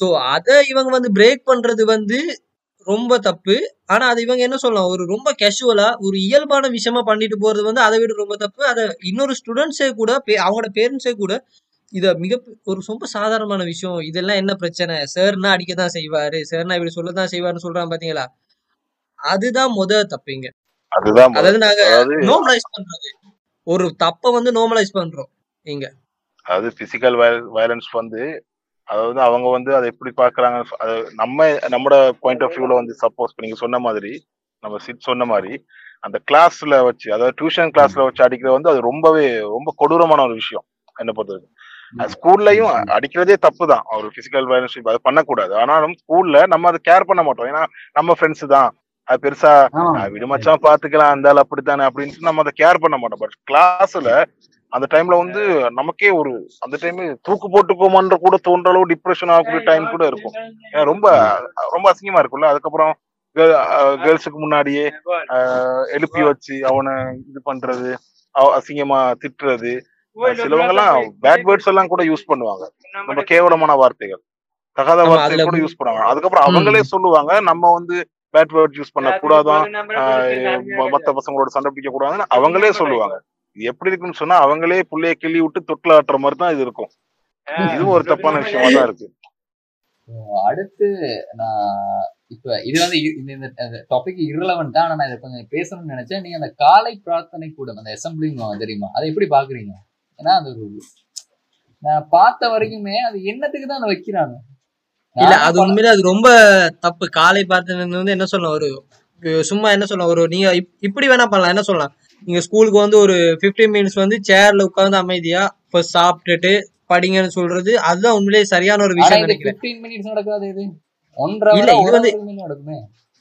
சோ அத இவங்க வந்து பிரேக் பண்றது வந்து ரொம்ப தப்பு. ஆனா அது இவங்க என்ன சொல்லலாம்? ஒரு ரொம்ப கேஷுவலா ஒரு இயல்பான விஷயமா பண்ணிட்டு போறது வந்து அதை விட ரொம்ப தப்பு. அத இன்னொரு ஸ்டூடெண்ட்ஸே கூட அவங்களோட பேரண்ட்ஸே கூட இத மிக ஒரு ரொம்ப சாதாரணமான விஷயம். இதெல்லாம் என்ன பிரச்சனை? சார்னா அடிக்கதான் செய்வாரு. சார்னா இப்படி சொல்லதான் செய்வாருன்னு சொல்றான் பாத்தீங்களா? அதுதான் முத தப்புங்க. அதாவது நாங்க நார்மலைஸ் பண்றது. ஒரு தப்ப வந்து நார்மலைஸ் பண்றோம் இங்க.
அதாவது பிசிக்கல் வயலன்ஸ் வந்து அதாவது அவங்க வந்து அதை எப்படி பாக்குறாங்க அது நம்ம நம்மளோட பாயிண்ட் ஆஃப் வியூல வந்து சப்போஸ் நீங்க சொன்ன மாதிரி நம்ம சிட் சொன்ன மாதிரி அந்த கிளாஸ்ல வச்சு அதாவது டியூஷன் கிளாஸ்ல வச்சு அடிக்கிறது வந்து அது ரொம்பவே ரொம்ப கொடூரமான ஒரு விஷயம். என்ன பொறுத்தவரைக்கும். ஸ்கூல்லயும் அடிக்கிறதே தப்பு தான் ஒரு பிசிக்கல் வயலன்ஸ் அதை பண்ணக்கூடாது. ஆனாலும் ஸ்கூல்ல நம்ம அதை கேர் பண்ண மாட்டோம். ஏன்னா நம்ம ஃப்ரெண்ட்ஸ் தான். அது பெருசா
ஆமா.
"ஆ, விடு மச்சான் பாத்துக்கலாம் அந்த ஆள் அப்படித்தானே அப்படின்னு நம்ம அதை கேர் பண்ண மாட்டோம். பட் கிளாஸ்ல அந்த டைம்ல வந்து நமக்கே ஒரு அந்த டைம் தூக்கு போட்டுக்கோமான்ற கூட தோன்ற அளவு டிப்ரெஷன் ஆகக்கூடிய டைம் கூட இருக்கும். ஏன்னா ரொம்ப ரொம்ப அசிங்கமா இருக்கும்ல. அதுக்கப்புறம் கேர்ள்ஸுக்கு முன்னாடியே எழுப்பி வச்சு அவனை இது பண்றது அசிங்கமா திட்டுறது சிலவங்க எல்லாம் பேட் வேர்ட்ஸ் எல்லாம் கூட யூஸ் பண்ணுவாங்க. ரொம்ப கேவலமான வார்த்தைகள். தகாத
ஆமா,
வார்த்தை
அதுல
கூட யூஸ் பண்ணுவாங்க. அதுக்கப்புறம் அவங்களே சொல்லுவாங்க நம்ம வந்து பேட் வேர்ட் யூஸ் பண்ண கூடாதான் மத்த பசங்களோட சண்டை பிடிக்க கூடாதுன்னு அவங்களே சொல்லுவாங்க. இது எப்படி இருக்குன்னு சொன்னா அவங்களே புள்ளைய கிள்ளி விட்டு தொட்டில் ஆட்டுற மாதிரி தான் இது இருக்கும். இதுவும் ஒரு தப்பான விஷயமா தான் இருக்கு.
அடுத்து நான் இப்ப இது வந்து இந்த- இந்த டாபிக் irrelevant தான் ஆனா நான் இதை கொஞ்சம் பேசணும்னு நினைச்சேன். நீங்க அந்த காலை பிரார்த்தனை கூடம் அந்த அசம்பிளிங் தெரியுமா? அதை எப்படி பாக்குறீங்க? ஏன்னா அது நான் பார்த்த வரைக்குமே அது என்னத்துக்கு தான் வைக்கிறாங்க.
இல்ல அது உண்மையிலே அது ரொம்ப தப்பு. காலை பார்த்தது வந்து என்ன சொல்லலாம் ஒரு சும்மா என்ன சொல்லலாம் ஒரு நீங்க இப்- இப்படி வேணா பண்ணலாம் என்ன சொல்லலாம்? நீங்க ஸ்கூலுக்கு வந்து ஒரு 15 மினிட்ஸ் வந்து சேர்ல உட்கார்ந்து அமைதியா ஃபர்ஸ்ட் சாப்பிட்டுட்டு படிங்கன்னு சொல்றது அதுதான் உண்மையிலேயே சரியான ஒரு விஷயம்
இது.
நினைக்கிறேன்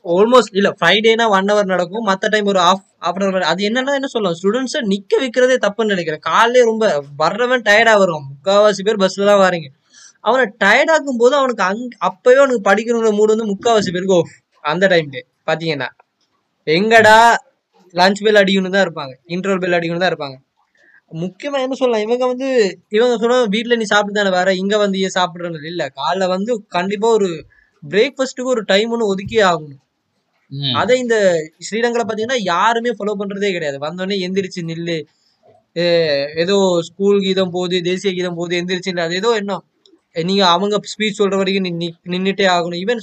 ஆல்மோஸ்ட் இல்ல ஃப்ரைடேனா ஒன் ஹவர் நடக்கும். மத்த டைம் ஒரு ஆஃப் ஆஃப் அன் ஹவர் அது என்னன்னா என்ன சொல்லலாம் ஸ்டூடெண்ட்ஸை நிக்க வைக்கிறதே தப்புன்னு நினைக்கிறேன். காலையிலே ரொம்ப வர்றவன் டயர்டா வருவான் முக்காவாசி பேர் பஸ்ல தான் வரீங்க. அவனை டயர்டாக்கும் போது அவனுக்கு அங் அப்பவே அவனுக்கு படிக்கணுங்கிற மூடு வந்து முக்காவாசி பேருக்கு off. அந்த டைம்ல பாத்தீங்கன்னா. எங்கடா லஞ்ச் பெல் அடிக்கணும் தான் இருப்பாங்க. இன்டர்வல் பெல் அடிக்கணும் தான் இருப்பாங்க. முக்கியமா என்ன சொல்லலாம்? இவங்க வந்து இவங்க சொன்னா வீட்டில் நீ சாப்பிட்டு தானே வேற இங்க வந்து ஏன் சாப்பிடுறது இல்ல. காலைல வந்து கண்டிப்பா ஒரு பிரேக்ஃபாஸ்ட்டுக்கு ஒரு டைம் ஒன்று ஆகணும். அதை இந்த ஸ்ரீலங்கால பாத்தீங்கன்னா யாருமே ஃபாலோ பண்றதே கிடையாது. வந்தோடனே எந்திரிச்சு நில்லு. ஏதோ ஸ்கூல் கீதம் போகுது தேசிய கீதம் போகுது எந்திரிச்சு அது ஏதோ என்ன? நீங்க அவங்க ஸ்பீச் சொல்ற வரைக்கும் நின்றுட்டே நின்னுட்டே ஆகணும். ஈவன்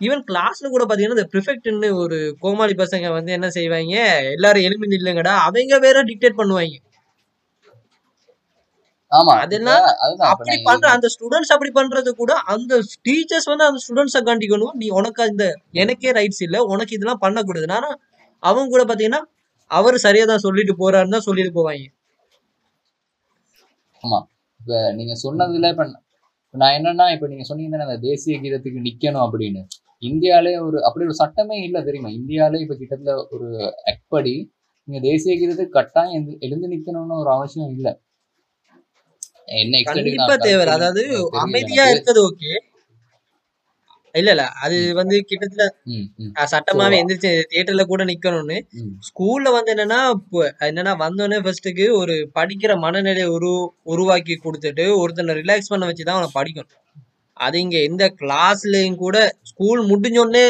ஈவன் கிளாஸ்ல கூட பாத்தீங்கன்னா இந்த ப்ரிஃபெக்ட்னு ஒரு கோமாளி பசங்க வந்து என்ன செய்வாங்க? எல்லாரும் எழுப்பி நில்லுங்கடா. அவங்க வேற டிக்டேட் பண்ணுவாங்க.
ஆமா
அதெல்லாம் அப்படி பண்ற அந்த ஸ்டூடெண்ட்ஸ் அப்படி பண்றது கூட அந்த டீச்சர்ஸ் வந்து அந்த ஸ்டூடெண்ட்ஸை கண்டிக்கணும் நீ உனக்கு அந்த எனக்கே ரைட்ஸ் இல்ல உனக்கு இதெல்லாம் பண்ணக்கூடாது. ஆனா அவங்க கூட பாத்தீங்கன்னா அவர் சரியா தான் சொல்லிட்டு போறாருன்னு தான் சொல்லிட்டு போவாங்க.
இப்ப நீங்க சொன்னதுல இப்ப நான் என்னன்னா இப்ப நீங்க சொன்னீங்க தானே அந்த தேசிய கீதத்துக்கு நிக்கணும் அப்படின்னு. இந்தியாலே ஒரு அப்படி ஒரு சட்டமே இல்ல தெரியுமா? இந்தியாலே இப்ப கிட்டத்தட்ட ஒரு act படி நீங்க தேசிய கீதத்துக்கு கட்டாயம் எழுந்து நிக்கணும்னு ஒரு அவசியம் இல்ல. என்ன
கண்டிப்பா
நான்
தேவை
correct
அதாவது அமைதியா. இருக்கிறது ஓகே இல்ல இல்ல. அது வந்து கிட்டத்தட்ட சட்டமாவே எந்திரிச்சு தியேட்டர்ல கூட நிக்கணும்னு. ஸ்கூல்ல வந்து என்னன்னா என்னன்னா வந்தோடனே ஃபர்ஸ்ட்டுக்கு ஒரு படிக்கிற மனநிலையை உரு உருவாக்கி கொடுத்துட்டு ஒருத்தனை ரிலாக்ஸ் பண்ண வச்சு தான் அவனை படிக்கணும். அது இங்க எந்த கிளாஸ்லயும் கூட ஸ்கூல் முடிஞ்சோடனே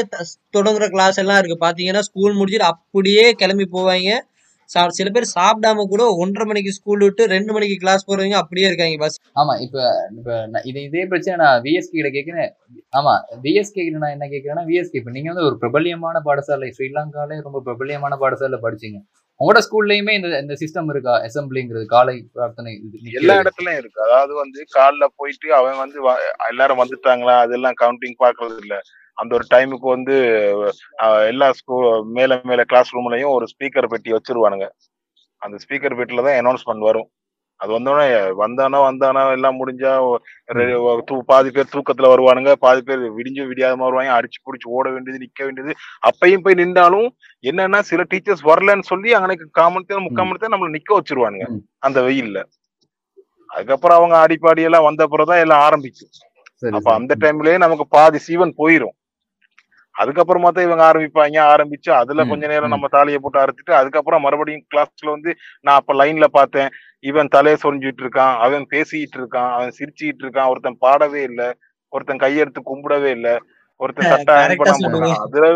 தொடங்குற கிளாஸ் எல்லாம் இருக்கு. பாத்தீங்கன்னா ஸ்கூல் முடிஞ்சிட்டு அப்படியே கிளம்பி போவாங்க. சா- சில பேர் சாப்பிடாம கூட ஒன்றரை மணிக்கு ஸ்கூல் விட்டு ரெண்டு மணிக்கு கிளாஸ் போறவங்க அப்படியே இருக்காங்க பஸ்
ஆமா இப்ப இப்ப இது இதே பிரச்சனை நான் விஎஸ்கே கிட்ட கேட்கிறேன் ஆமா விஎஸ்கே கிட்ட நான் என்ன கேட்கிறேன்னா விஎஸ்கே இப்ப நீங்க வந்து ஒரு பிரபல்யமான பாடசாலை ஸ்ரீலங்காலே ரொம்ப பிரபல்யமான பாடசாலை படிச்சீங்க. உங்களோட ஸ்கூல்லயுமே இந்த இந்த சிஸ்டம் இருக்கா? அசம்பிளிங்கிறது காலை பிரார்த்தனை இது
எல்லா? இடத்துலயும் இருக்கு. அதாவது வந்து காலைல போயிட்டு அவன் வந்து எல்லாரும் வந்துட்டாங்களா? அதெல்லாம் கவுண்டிங் பாக்குறது இல்ல. அந்த ஒரு டைமுக்கு வந்து எல்லா ஸ்கூல் மேல மேல கிளாஸ் ரூம்லயும் ஒரு ஸ்பீக்கர் பெட்டி வச்சிருவானுங்க. அந்த ஸ்பீக்கர் பெட்டில தான் அனௌன்ஸ்மெண்ட் வரும். அது வந்தோடனே வந்தானோ வந்தானோ எல்லாம் முடிஞ்சா தூ- பாதி பேர் தூக்கத்துல வருவானுங்க. பாதி பேர் விடிஞ்சு விடியாதமா வருவாங்க. அடிச்சு புடிச்சு ஓட வேண்டியது நிக்க வேண்டியது. அப்பயும் போய் நின்றாலும் என்னன்னா சில டீச்சர்ஸ் வரலன்னு சொல்லி அங்கனைக்கு காமன் நேரம் முக்கால் மணி நேரம் நம்மள நிக்க வச்சிருவானுங்க. அந்த வெயில்ல. அதுக்கப்புறம் அவங்க ஆடிப்பாடி எல்லாம் வந்த அப்புறம் தான் எல்லாம் ஆரம்பிக்கும். அப்ப. அந்த டைம்லயே நமக்கு பாதி சீவன் போயிரும். அதுக்கப்புறமா தான் இவங்க ஆரம்பிப்பாங்க. ஆரம்பிச்சு அதுல கொஞ்ச நேரம். நம்ம தாலியை போட்டு அறுத்துட்டு அதுக்கப்புறம் மறுபடியும் கிளாஸ்ல வந்து நான் அப்ப லைன்ல பார்த்தேன். இவன் தலையை சொரிஞ்சிட்டு இருக்கான் அவன் பேசிட்டு இருக்கான் அவன் சிரிச்சிட்டு இருக்கான் ஒருத்தன் பாடவே இல்ல ஒருத்தன் கையெடுத்து கும்பிடவே இல்ல ஒருத்தன் சட்டை அயன் அதுல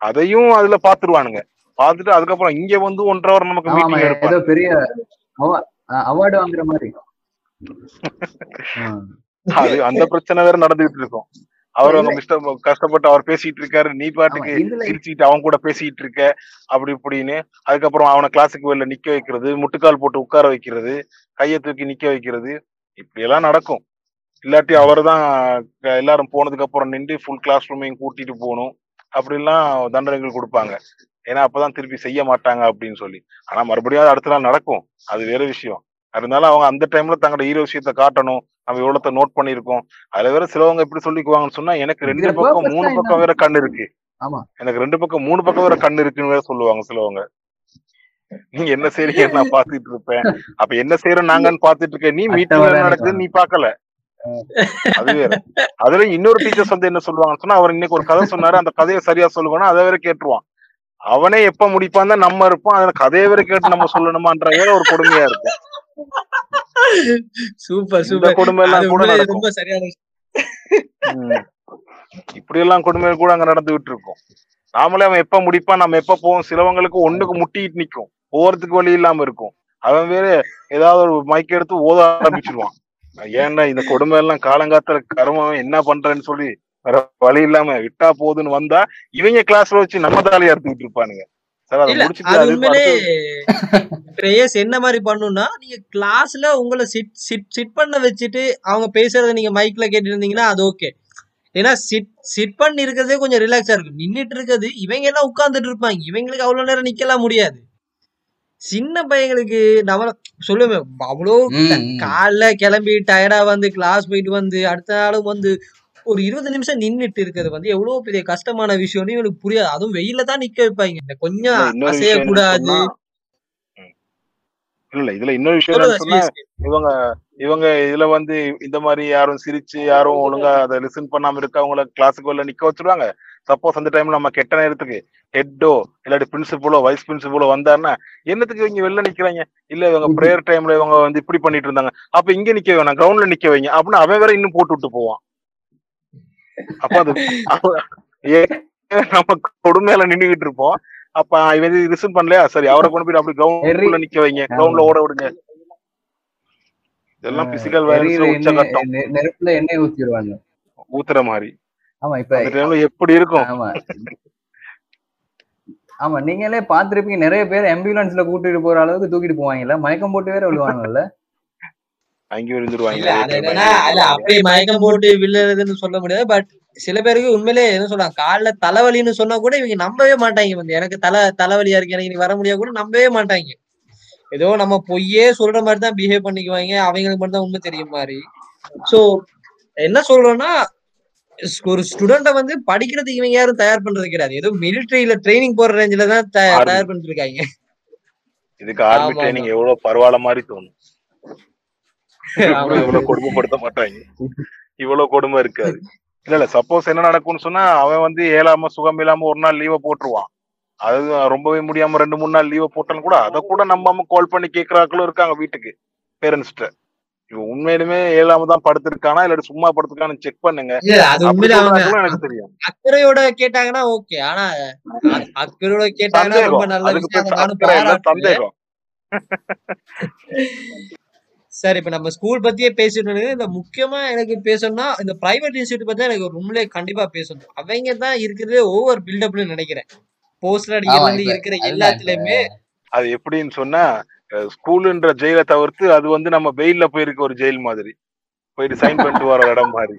அதையும் அதுல பாத்துருவானுங்க பார்த்துட்டு அதுக்கப்புறம் இங்க வந்து ஒன்றரை ஹவர் நமக்கு மீட்டிங்
ஏதோ
எடுப்பாங்க
பெரிய அவார்டு வாங்குற மாதிரி.
அது அந்த பிரச்சனை வேற நடந்துகிட்டு இருக்கும். அவர் அவங்க மிஸ்டர் கஷ்டப்பட்டு அவர் பேசிட்டு இருக்காரு. நீ பாட்டுக்கு
இதுல
சிரிச்சுக்கிட்டு அவன் கூட பேசிட்டு இருக்க அப்படி இப்படின்னு. அதுக்கப்புறம் அவனை கிளாஸுக்கு வெளில நிக்க வைக்கிறது முட்டுக்கால் போட்டு உட்கார வைக்கிறது கையை தூக்கி நிக்க வைக்கிறது. இப்படி எல்லாம் நடக்கும். இல்லாட்டி அவர் தான் எல்லாரும் போனதுக்கு அப்புறம் நின்று ஃபுல் கிளாஸ் ரூமையும் கூட்டிட்டு போகணும். அப்படிலாம் தண்டனைகள் கொடுப்பாங்க. ஏன்னா அப்பதான் திருப்பி செய்ய மாட்டாங்க அப்படின்னு சொல்லி. ஆனா மறுபடியும் அடுத்த நாள் நடக்கும். அது வேற விஷயம். இருந்தாலும் அவங்க அந்த டைம்ல தங்களோட ஹீரோ விஷயத்த காட்டணும். நம்ம எவ்வளோத்த நோட் பண்ணியிருக்கோம் அதுல வேற சிலவங்க எப்படி சொல்லிக்குவாங்கன்னு சொன்னா எனக்கு ரெண்டு பக்கம் மூணு பக்கம் வேற கண்ணு இருக்கு.
ஆமா.
எனக்கு ரெண்டு பக்கம் மூணு பக்கம் வேற கண்ணு இருக்குன்னு வேற சொல்லுவாங்க சிலவங்க. நீங்க என்ன செய்றீங்க நான் பாத்துட்டு இருப்பேன். அப்ப என்ன செய்யறோம் நாங்கன்னு பாத்துட்டு இருக்கேன். நீ மீட்டிங் நடக்குது நீ பாக்கல அது வேற. அதுல இன்னொரு டீச்சர்ஸ் வந்து என்ன சொல்லுவாங்கன்னு சொன்னா அவர் இன்னைக்கு ஒரு கதை சொன்னாரு. அந்த கதையை சரியா சொல்லுவானா அதை வேற கேட்டுருவான். அவனே எப்ப முடிப்பான் தான் நம்ம இருப்போம். அதுல கதையை வேற கேட்டு நம்ம சொல்லணுமான்ற வேற ஒரு கொடுமையா இருக்கும்.
சூப்பர் சூப்பர்
கொடுமை எல்லாம்
அது
கூட
உண்மையிலே
நடக்கும்.
ரொம்ப சரியான.
இப்படி எல்லாம் கொடுமை கூட அங்க நடந்துகிட்டு இருக்கும் நாமளே அவன் எப்ப முடிப்பான் நம்ம எப்ப போவோம் சிலவங்களுக்கு ஒண்ணுக்கு முட்டிட்டு நிக்கும். போறதுக்கு வழி இல்லாம இருக்கும். அவன் வேற ஏதாவது ஒரு மைக் எடுத்து ஓத ஆரம்பிச்சிருவான். ஏன்டா இந்த கொடுமை எல்லாம் காலங்காத்துல கருமம் என்ன பண்றேன்னு சொல்லி வேற வழி இல்லாம விட்டா போகுதுன்னு வந்தா இவங்க கிளாஸ்ல வச்சு நம்ம தாலியா எடுத்துக்கிட்டு இருப்பானுங்க.
என்ன மாதிரி பண்ணும்னா நீங்க கிளாஸ்ல உங்களை சிட் சிட் சிட் பண்ண வச்சுட்டு அவங்க பேசுறத நீங்க மைக்ல கேட்டு இருந்தீங்கன்னா அது ஓகே ஏன்னா சிட் சிட் பண்ணி இருக்கிறதே கொஞ்சம் ரிலாக்ஸா இருக்கும். நின்னுட்டு இருக்கிறது இவங்க எல்லாம் உட்கார்ந்துட்டு இருப்பாங்க. இவங்களுக்கு அவ்வளவு நேரம் நிக்கலாம் முடியாது. சின்ன பையங்களுக்கு நம்ம சொல்லுவேன் அவ்வளோ. காலைல கிளம்பி டயர்டா வந்து கிளாஸ் போயிட்டு வந்து அடுத்த நாளும் வந்து ஒரு இருபது நிமிஷம் நின்னுட்டு இருக்கிறது வந்து எவ்வளவு பெரிய கஷ்டமான விஷயம்னு இவனுக்கு புரியாது. அதுவும் வெயில தான் நிக்க வைப்பாங்க. கொஞ்சம் அசையக்கூடாது.
இல்ல இதுல இன்னொரு விஷயம் இவங்க இவங்க இதுல வந்து இந்த மாதிரி யாரும் சிரிச்சு யாரும் ஒழுங்கா அதை லிசன் பண்ணாம இருக்க அவங்கள கிளாஸுக்கு உள்ள நிக்க வச்சிருவாங்க. சப்போஸ் அந்த டைம்ல நம்ம கெட்ட நேரத்துக்கு ஹெட்டோ இல்லாட்டி பிரின்சிபலோ வைஸ் பிரின்சிபலோ வந்தாருன்னா என்னத்துக்கு இவங்க வெளில நிக்கிறாங்க? இல்ல இவங்க ப்ரேயர் டைம்ல இவங்க வந்து இப்படி பண்ணிட்டு இருந்தாங்க. அப்ப இங்க நிக்க வேணாம் கிரவுண்ட்ல நிக்க வைங்க அப்படின்னு அவன் வேற இன்னும் போட்டு விட்டு போவான். அப்ப அது நம்ம கொடுமையில நின்னுகிட்டு இருப்போம். அப்ப இவன் லிசன் பண்ணலையா? சரி அவரை கொண்டு போய் அப்படி கிரவுண்ட்ல நிக்க வைங்க. கிரவுண்ட்ல ஓட விடுங்க. இதெல்லாம் பிசிக்கல்
நெருப்புல எண்ணெய் ஊத்திடுவாங்க.
ஊத்துற மாதிரி.
ஆமா இப்ப
எப்படி இருக்கும்?
ஆமா. ஆமா நீங்களே பாத்திருப்பீங்க நிறைய பேர் ஆம்புலன்ஸ்ல கூட்டிட்டு போற அளவுக்கு தூக்கிட்டு போவாங்கல்ல மயக்கம் போட்டு வேற விழுவாங்கல்ல.
அங்கே விழுந்துருவாங்க.
இல்ல அப்படியே மயக்கம் போட்டு விழுறதுன்னு சொல்ல முடியாது. பட் சில பேருக்கு உண்மையிலே என்ன சொல்றாங்க காலைல தலைவலின்னு சொன்னா கூட இவங்க நம்பவே மாட்டாங்க. வந்து எனக்கு தலை தலைவலியா இருக்கு எனக்கு வர முடியாது கூட நம்பவே மாட்டாங்க. ஏதோ நம்ம பொய்யே சொல்ற மாதிரி தான் பிஹேவ் பண்ணிக்குவாங்க. அவங்களுக்கு மட்டும் தான் உண்மை தெரியும் மாதிரி. சோ என்ன சொல்றோம்னா ஒரு ஸ்டூடெண்ட வந்து படிக்கிறதுக்கு இவங்க யாரும் தயார் பண்றது கிடையாது. ஏதோ மிலிட்டரியில ட்ரைனிங் போற ரேஞ்சில தான் தயார் பண்ணிட்டு இருக்காங்க
இதுக்கு ஆர்மி ட்ரைனிங் எவ்வளவு பரவாயில்ல மாதிரி தோணும். இவ்வளவு கொடுமைப்படுத்த மாட்டாங்க. இவ்வளவு கொடுமை இருக்காது. இல்ல இல்ல சப்போஸ் என்ன நடக்கும்னு சொன்னா அவன் வந்து ஏழாம சுகம் இல்லாம ஒரு நாள் லீவை போட்டுருவான். அது ரொம்பவே முடியாம ரெண்டு மூணு நாள் லீவை போட்டாலும் கூட அதை கூட நம்பாம கால் பண்ணி கேக்குறாக்களும் இருக்காங்க வீட்டுக்கு பேரண்ட்ஸ்ட்ட இவன் உண்மையிலுமே ஏழாம தான் படுத்திருக்கானா இல்லாட்டி சும்மா படுத்திருக்கான்னு செக் பண்ணுங்க.
இல்ல
எனக்கு தெரியும்
அக்கறையோட கேட்டாங்கன்னா ஓகே ஆனா அக்கறையோட கேட்டாங்கன்னா ரொம்ப நல்ல
இல்ல சந்தேகம்.
சரி இப்ப நம்ம ஸ்கூல் பத்தியே பேசிட்டு இந்த முக்கியமா எனக்கு பேசணும்னா இந்த பிரைவேட் இன்ஸ்டியூட் பத்தி எனக்கு உண்மையிலே கண்டிப்பா பேசணும். அவங்க தான் இருக்கிறதே ஓவர் பில்டப்னு நினைக்கிறேன். போஸ்டர் அடிக்கிறது வந்து இருக்கிற எல்லாத்துலயுமே.
அது எப்படின்னு சொன்னா ஸ்கூலுன்ற ஜெயிலை தவிர்த்து அது வந்து நம்ம வெயில்ல போயிருக்க ஒரு ஜெயில் மாதிரி. போயிட்டு சைன் பண்ணிட்டு வர இடம் மாதிரி.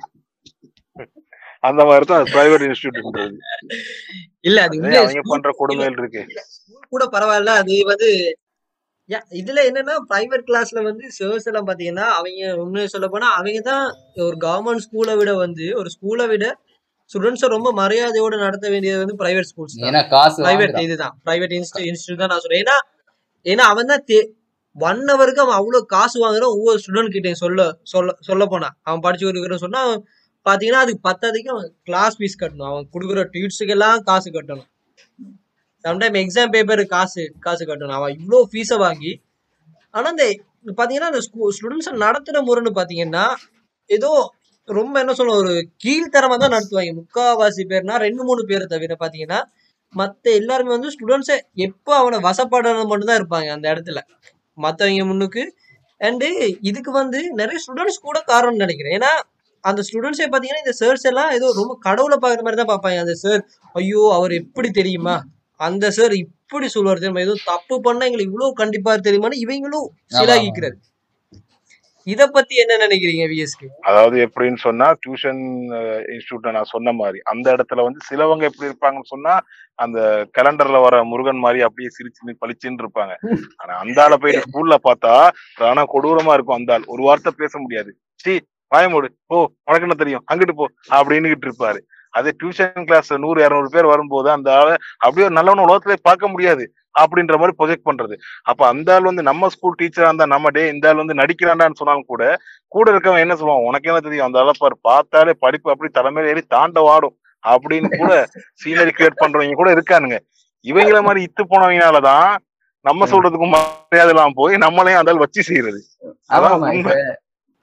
அந்த மாதிரி தான் பிரைவேட் இன்ஸ்டியூட்ன்றது
இல்ல அது
அவங்க பண்ற கொடுமைகள் இருக்கு.
கூட பரவாயில்ல அது வந்து இதுல என்னன்னா பிரைவேட் கிளாஸ்ல வந்து சர்ஸ் எல்லாம் பாத்தீங்கன்னா அவங்க உண்மையை சொல்ல போனா அவங்க தான் ஒரு கவர்மெண்ட் ஸ்கூலை விட வந்து ஒரு ஸ்கூலை விட ஸ்டூடெண்ட்ஸை ரொம்ப மரியாதையோட நடத்த வேண்டியது வந்து பிரைவேட் ஸ்கூல்ஸ் தான்.
ஏன்னா காசு
பிரைவேட் இதுதான். பிரைவேட் இன்ஸ்டியூட் தான் நான் சொல்றேன். ஏன்னா ஏன்னா அவன் தான் ஒன் ஹவருக்கு அவன் அவ்வளவு காசு வாங்குறான் ஒவ்வொரு ஸ்டூடெண்ட் கிட்டையும் சொல்ல சொல்ல சொல்ல போனா. அவன் படிச்சு கொடுக்குறேன்னு சொன்னா பாத்தீங்கன்னா அதுக்கு பத்தாததுக்கு அவன் கிளாஸ் ஃபீஸ் கட்டணும். அவன் கொடுக்குற டியூட்ஸுக்கு எல்லாம் காசு கட்டணும். சம்டைம் எக்ஸாம் பேப்பர் காசு காசு கட்டணும். அவன் இவ்வளோ ஃபீஸை வாங்கி ஆனால் இந்த பார்த்தீங்கன்னா இந்த ஸ்டூடெண்ட்ஸை நடத்துகிற முறைன்னு பார்த்தீங்கன்னா ஏதோ ரொம்ப என்ன சொல்ல ஒரு கீழ்த்தரமாக தான் நடத்துவாங்க. முக்காவாசி பேர்னா ரெண்டு மூணு பேரை தவிர பார்த்தீங்கன்னா மற்ற எல்லாருமே வந்து ஸ்டூடெண்ட்ஸை எப்போ அவனை வசப்படுறது மட்டும்தான் இருப்பாங்க அந்த இடத்துல. மற்றவங்க முன்னுக்கு. அண்டு இதுக்கு வந்து நிறைய ஸ்டூடெண்ட்ஸ் கூட காரணம்னு நினைக்கிறேன். ஏன்னா அந்த ஸ்டூடெண்ட்ஸே பார்த்தீங்கன்னா இந்த சர்ஸ் எல்லாம் ஏதோ ரொம்ப கடவுளை பார்க்குற மாதிரி தான் பார்ப்பாங்க. அந்த சார் ஐயோ அவர் எப்படி தெரியுமா? அந்த சார் இப்படி சொல்லுவார் தெரியுமா? ஏதோ தப்பு பண்ணா எங்களுக்கு இவ்வளவு கண்டிப்பா தெரியுமான்னு இவங்களும் சிலாகிக்கிறாரு. இத பத்தி என்ன நினைக்கிறீங்க விஎஸ்கே
அதாவது எப்படின்னு சொன்னா டியூஷன் இன்ஸ்டியூட்ல நான் சொன்ன மாதிரி அந்த இடத்துல வந்து சிலவங்க எப்படி இருப்பாங்கன்னு சொன்னா அந்த கேலண்டர்ல வர முருகன் மாதிரி அப்படியே சிரிச்சு பளிச்சுன்னு இருப்பாங்க. ஆனா அந்த ஆளை போயிட்டு ஸ்கூல்ல பார்த்தா ஆனா கொடூரமா இருக்கும் அந்த ஆள். ஒரு வார்த்தை பேச முடியாது. சி வாயமோடு ஓ உனக்கு என்ன தெரியும்? அங்கிட்டு போ அப்படின்னுகிட்டு இருப்பாரு. அதே டியூஷன் கிளாஸ் நூறு இருநூறு பேர் வரும்போது அந்த ஆளை அப்படியே ஒரு நல்லவன உலகத்திலே பார்க்க முடியாது அப்படின்ற மாதிரி ப்ரொஜெக்ட் பண்றது. அப்ப அந்த ஆள் வந்து நம்ம ஸ்கூல் டீச்சரா இருந்தா நம்ம டே இந்த ஆள் வந்து நடிக்கிறான்டான்னு சொன்னாலும் கூட கூட இருக்கவன் என்ன சொல்லுவான்? உனக்கு என்ன தெரியும்? அந்த ஆளை பாரு பார்த்தாலே படிப்பு அப்படி தலைமையில ஏறி தாண்ட வாடும் அப்படின்னு கூட சீனரி கிரியேட் பண்றவங்க கூட இருக்கானுங்க. இவங்கள மாதிரி இத்து போனவங்கனாலதான் நம்ம சொல்றதுக்கும் மரியாதை இல்லாம போய் நம்மளையும் அந்த ஆள் வச்சு செய்யறது. அதான்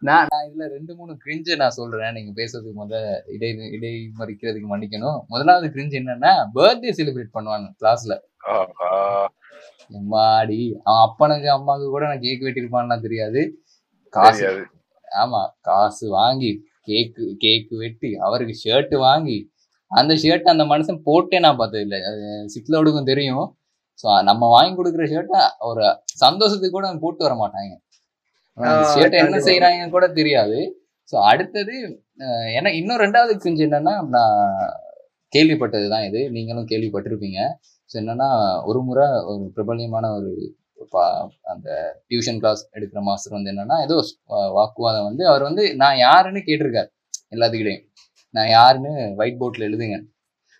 இப்ப நான்
இதுல ரெண்டு மூணு கிரிஞ்ச நான் சொல்றேன். நீங்க பேசுறதுக்கு முத இடை இடை மறிக்கிறதுக்கு மன்னிக்கணும். முதலாவது கிரிஞ்சு என்னன்னா பர்த்டே செலிப்ரேட் பண்ணுவாங்க கிளாஸ்ல. எம்மாடி அவன் அப்பனுக்கு அம்மாவுக்கு கூட நான் கேக் வெட்டிருப்பான்னா தெரியாது. காசு ஆமா காசு வாங்கி கேக்கு கேக்கு வெட்டி அவருக்கு ஷர்ட் வாங்கி அந்த ஷர்ட் அந்த மனுஷன் போட்டே நான் பார்த்தது இல்லை. சிக்லோடுக்கும் தெரியும். ஸோ நம்ம வாங்கி கொடுக்குற ஷர்ட்டை ஒரு சந்தோஷத்துக்கு கூட போட்டு வர மாட்டாங்க. ஷர்ட் என்ன. செய்யறாங்கன்னு கூட தெரியாது. ஸோ அடுத்தது எனக்கு இன்னும் ரெண்டாவது கிரிஞ்சு என்னன்னா நான் கேள்விப்பட்டது தான் இது. நீங்களும் கேள்விப்பட்டிருப்பீங்க. ஸோ என்னன்னா ஒரு முறை ஒரு பிரபல்யமான ஒரு பா- அந்த டியூஷன் கிளாஸ் எடுக்கிற மாஸ்டர் வந்து என்னன்னா ஏதோ வாக்குவாதம் வந்து அவர் வந்து நான் யாருன்னு கேட்டிருக்காரு எல்லாத்துக்கிட்டையும். நான் யாருன்னு ஒயிட் போர்ட்ல எழுதுங்க.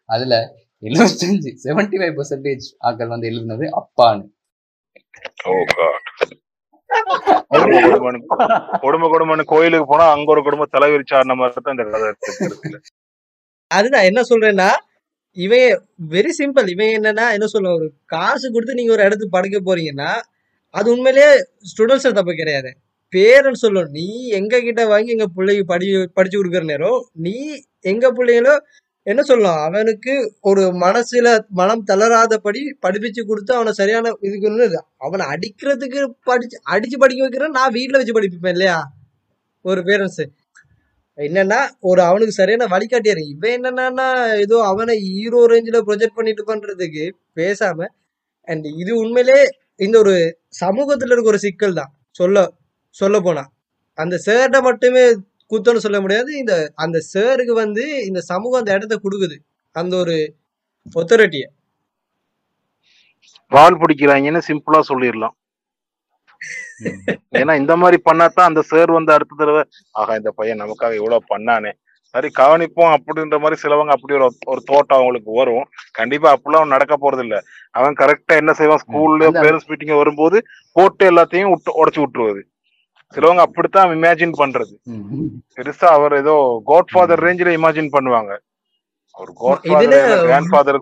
அதுல எழுபத்தஞ்சு செவன்டி ஃபைவ் பர்சன்டேஜ் ஆட்கள் வந்து எழுதுனது அப்பான்னு.
குடும்ப குடும்பம்னு குடும்ப குடும்பம்னு கோயிலுக்கு போனா அங்க ஒரு குடும்ப தலைவிரிச்சு ஆடின மாதிரி தான் இந்த கதை.
அதுதான் என்ன சொல்றேன்னா இவன் வெரி சிம்பிள் இவன் என்னன்னா என்ன சொல்ல ஒரு காசு கொடுத்து நீங்க ஒரு இடத்துக்கு படிக்க போறீங்கன்னா அது உண்மையிலேயே ஸ்டூடெண்ட்ஸ் தப்பு கிடையாது பேரண்ட்ஸ் சொல்லணும் நீ எங்க கிட்ட வாங்கி எங்க பிள்ளைக்கு படி படிச்சு கொடுக்குற நேரம் நீ எங்க பிள்ளைங்களோ என்ன சொல்லலாம்? அவனுக்கு ஒரு மனசுல மனம் தளராதபடி படிப்பிச்சு கொடுத்து அவனை சரியான இதுக்கு அவனை அடிக்கிறதுக்கு படிச்சு அடிச்சு படிக்க வைக்கிறேன் நான் வீட்டில் வச்சு படிப்பேன் இல்லையா? ஒரு பேரண்ட்ஸ் என்னன்னா ஒரு அவனுக்கு சரியான வழிகாட்டியாரு இவன் என்னன்னா ஏதோ அவனை ஹீரோ ரேஞ்சில் ப்ரொஜெக்ட் பண்ணிட்டு பண்றதுக்கு பேசாம அண்ட் இது உண்மையிலே இந்த ஒரு சமூகத்துல இருக்க ஒரு சிக்கல் தான். சொல்ல சொல்ல போனா. அந்த சேட்டை மட்டுமே குத்தம்னு சொல்ல முடியாது. இந்த அந்த சேருக்கு வந்து இந்த சமூகம் அந்த இடத்த கொடுக்குது. அந்த ஒரு ஒத்தரிட்டிய
பால் பிடிக்கிறாங்கன்னு சிம்பிளா சொல்லிடலாம். ஏன்னா இந்த மாதிரி பண்ணாதான் அந்த சார் வந்து அடுத்த தடவை ஆகா இந்த பையன் நமக்காக இவ்வளவு பண்ணானே. சரி கவனிப்போம் அப்படின்ற மாதிரி சிலவங்க அப்படி ஒரு ஒரு தோட்டம் அவங்களுக்கு வரும். கண்டிப்பா அப்படிலாம் நடக்க போறது இல்ல. அவன் கரெக்டா என்ன செய்வான்? ஸ்கூல்ல பேரண்ட்ஸ் மீட்டிங் வரும்போது போட்டு எல்லாத்தையும் விட்டு உடச்சு விட்டுருவது சிலவங்க அப்படித்தான் இமேஜின் பண்றது. பெருசா அவர் ஏதோ காட் ஃபாதர் ரேஞ்சில இமேஜின் பண்ணுவாங்க. ஒரு காட்
இதுல
father grandfather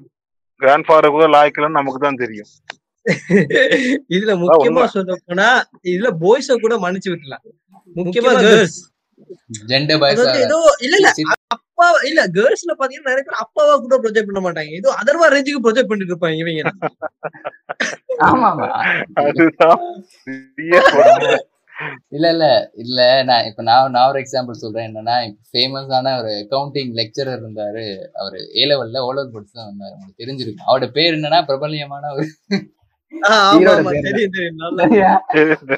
grandfather கூட லாய்க்கலன்னு நமக்கு தான் தெரியும்.
இதுல முக்கியமா. சொல்ல போனா இதுல பாய்ஸ கூட மன்னிச்சு விட்டுலாம் முக்கியமா கேர்ள்ஸ்
ஜெண்டர் பாய்ஸ்
ஏதோ இல்ல இல்ல அப்பா இல்ல கேர்ள்ஸ்ல பாத்தீங்கன்னா நிறைய பேர் அப்பாவா கூட ப்ரொஜெக்ட் பண்ண மாட்டாங்க. ஏதோ அதர்வா ரேஞ்சுக்கு ப்ரொஜெக்ட் பண்ணிட்டு இருப்பாங்க இவங்க.
ஆமா
இல்ல இல்ல இல்ல. நான் இப்ப நான் நான் ஒரு எக்ஸாம்பிள் சொல்றேன். என்னன்னா ஃபேமஸான ஒரு அக்கவுண்டிங் லெக்சரர் இருந்தாரு. அவரு ஏ லெவல்ல ஓ லெவல் படிச்சு தான் வந்தாரு. உங்களுக்கு தெரிஞ்சிருக்கும். அவரோட பேர் என்னன்னா பிரபல்யமான ஒரு?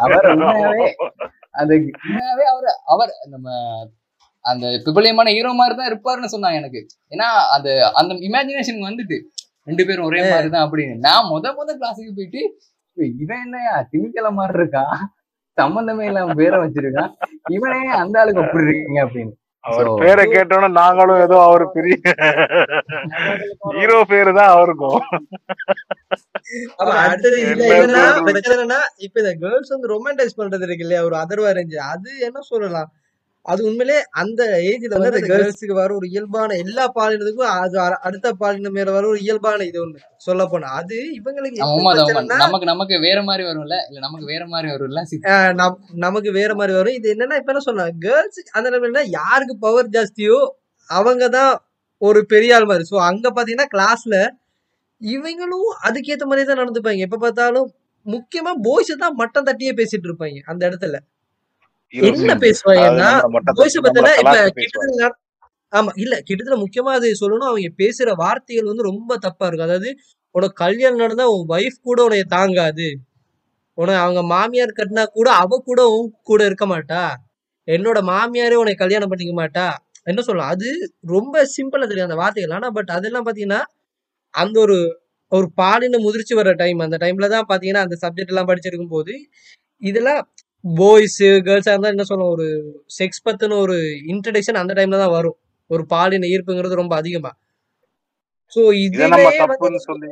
அவர்
அவர் அவர் நம்ம அந்த பிரபல்யமான ஹீரோ மாதிரி தான் இருப்பாருன்னு சொன்னாங்க எனக்கு. ஏன்னா அந்த அந்த இமேஜினேஷன் வந்துட்டு ரெண்டு பேரும் ஒரே மாதிரி தான் அப்படின்னு. நான் முத முத கிளாஸுக்கு போயிட்டு
இவன் என்னையா? திமிக்கல மாதிரி இருக்கான் சம்பந்தமே இல்லாம பேரை வச்சிருக்கான் இவனே அந்த ஆளுக்கு அப்படி இருக்கீங்க அப்படின்னு.
அவர் பேரை கேட்டோன்னா நாங்களும் ஏதோ அவர் பெரிய ஹீரோ பேரு தான் அவருக்கும்
இப்ப இந்த கேர்ள்ஸ் வந்து ரொமான்டைஸ் பண்றது இருக்கு இல்லையா? ஒரு அதர்வா ரேஞ்சு அது என்ன சொல்லலாம்? அது உண்மையிலே அந்த ஏஜ்ல வந்து அந்த கேர்ள்ஸுக்கு வர ஒரு இயல்பான எல்லா பாலினத்துக்கும் அது அடுத்த பாலினம் மேல வர ஒரு இயல்பான இது ஒண்ணு சொல்ல போனா அது இவங்களுக்கு
நமக்கு நமக்கு வேற மாதிரி வரும்ல? இல்ல நமக்கு வேற மாதிரி வரும்ல?
நமக்கு வேற மாதிரி வரும். இது என்னன்னா இப்ப என்ன சொன்னா கேர்ள்ஸ் அந்த லெவல்ல யாருக்கு பவர் ஜாஸ்தியோ அவங்க தான் ஒரு பெரிய ஆள் மாதிரி. ஸோ அங்க பாத்தீங்கன்னா கிளாஸ்ல இவங்களும் அதுக்கேத்த மாதிரி தான் நடந்துப்பாங்க. எப்ப பார்த்தாலும் முக்கியமா பாய்ஸ் தான் மட்டம் தட்டியே பேசிட்டு இருப்பாங்க அந்த இடத்துல. என்ன பேசுவாங்கன்னா ஆமா இல்ல கிட்டத்தட்ட முக்கியமா அது சொல்லணும். அவங்க பேசுற வார்த்தைகள் வந்து ரொம்ப தப்பா இருக்கும். அதாவது உனக்கு கல்யாணம் நடந்தா உன் வைஃப் கூட உன்னைய தாங்காது. உன அவங்க மாமியார் கட்டினா கூட அவ கூட உன் கூட இருக்க மாட்டா. என்னோட மாமியாரே உன்னை கல்யாணம் பண்ணிக்க மாட்டா. என்ன சொல்லலாம்? அது ரொம்ப சிம்பிளா தெரியும் அந்த வார்த்தைகள். ஆனா பட் அதெல்லாம் பாத்தீங்கன்னா அந்த ஒரு ஒரு பாலின முதிர்ச்சி வர டைம் அந்த டைம்ல தான் பாத்தீங்கன்னா அந்த சப்ஜெக்ட் எல்லாம் படிச்சிருக்கும் போது இதெல்லாம் பாய்ஸ் கேர்ள்ஸா இருந்தா என்ன சொல்லுவோம்? ஒரு செக்ஸ் பத்தின ஒரு இன்ட்ரடக்ஷன் அந்த டைம்ல தான் வரும். ஒரு பாலின ஈர்ப்புங்கிறது ரொம்ப அதிகமா. சோ
இதை நம்ம
இதுவே வந்து
தப்புன்னு சொல்லி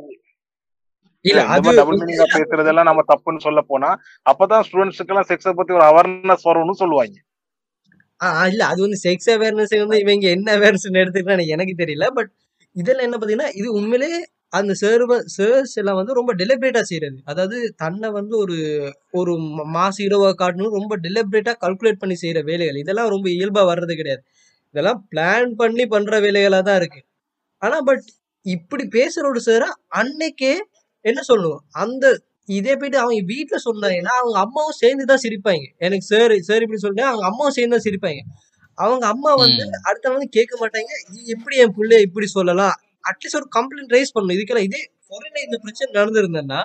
இல்ல அது
டபுள் மீனிங்கா பேசுறதெல்லாம் நம்ம தப்புன்னு சொல்ல போனா அப்பதான் ஸ்டூடெண்ட்ஸுக்கு எல்லாம் செக்ஸ பத்தி ஒரு அவேர்னஸ் வரும்னு சொல்லுவாங்க.
இல்ல அது வந்து செக்ஸ் அவேர்னஸ் வந்து இவங்க என்ன அவேர்னஸ் எடுத்துக்கிட்டா எனக்கு தெரியல. பட் இதெல்லாம் என்ன பாத்தீங்கன்னா இது உண்மையிலே அந்த சர்வ சர்ஸ் எல்லாம் வந்து ரொம்ப டெலிபரேட்டா செய்யறது அதாவது தன்னை வந்து ஒரு ஒரு மாசு இரவா காட்டணும் ரொம்ப டெலிபரேட்டா கால்குலேட் பண்ணி செய்யற வேலைகள். இதெல்லாம் ரொம்ப இயல்பா வர்றது கிடையாது. இதெல்லாம் பிளான் பண்ணி பண்ற வேலைகளா தான் இருக்கு. ஆனா பட் இப்படி பேசுற ஒரு சார் அன்னைக்கே என்ன சொல்லுவோம் அந்த இதே போயிட்டு அவங்க வீட்டுல சொன்னாங்கன்னா அவங்க அம்மாவும் சேர்ந்து தான் சிரிப்பாங்க. எனக்கு சார் சார் இப்படி சொல்லிட்டு அவங்க அம்மாவும் சேர்ந்து தான் சிரிப்பாங்க. அவங்க அம்மா வந்து
ம்.
அடுத்த வந்து கேட்க மாட்டாங்க. "நீ எப்படி என் பிள்ளைய இப்படி சொல்லலாம்? அட்லீஸ்ட் ஒரு கம்ப்ளைண்ட் ரைஸ் பண்ணணும். இதுக்கெல்லாம் இதே ஃபாரின்ல இந்த பிரச்சனை நடந்திருந்தேன்னா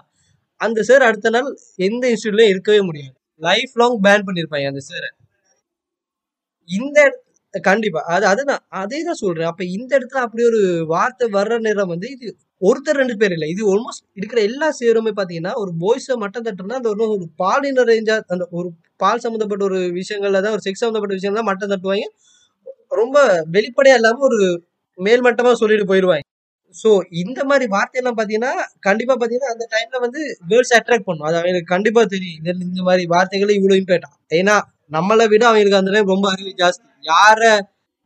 அந்த சார் அடுத்த நாள் எந்த இன்ஸ்டியூட்லயும் இருக்கவே முடியாது. லைஃப் லாங் பேன் பண்ணியிருப்பாங்க அந்த சார் இந்த கண்டிப்பா. அது அதுதான். அதே தான் சொல்றேன். அப்ப இந்த இடத்துல அப்படி ஒரு வார்த்தை வர்ற நேரம் வந்து இது ஒருத்தர் ரெண்டு பேர் இல்லை. இது ஆல்மோஸ்ட் இருக்கிற எல்லா சேருமே பார்த்தீங்கன்னா ஒரு பாய்ஸை மட்டும் தட்டுனா அந்த ஒரு ஒரு பாலின ரேஞ்சா அந்த ஒரு பால் சம்மந்தப்பட்ட ஒரு விஷயங்கள்ல தான் ஒரு செக்ஸ் சம்மந்தப்பட்ட விஷயங்கள் தான் மட்டம் தட்டுவாங்க. ரொம்ப வெளிப்படையா இல்லாம ஒரு மேல்மட்டமா சொல்லிட்டு போயிடுவாங்க ஸோ இந்த மாதிரி வார்த்தையெல்லாம் பார்த்தீங்கன்னா கண்டிப்பாக பார்த்தீங்கன்னா அந்த டைம்ல வந்து கேர்ள்ஸ் அட்ராக்ட் பண்ணும். அது அவங்களுக்கு கண்டிப்பாக தெரியும். இந்த இந்த மாதிரி வார்த்தைகளை இவ்வளோ இம்பேக்ட் ஏன்னா நம்மளை விட அவங்களுக்கு அந்த டைம் ரொம்ப அறிவு ஜாஸ்தி. யாரை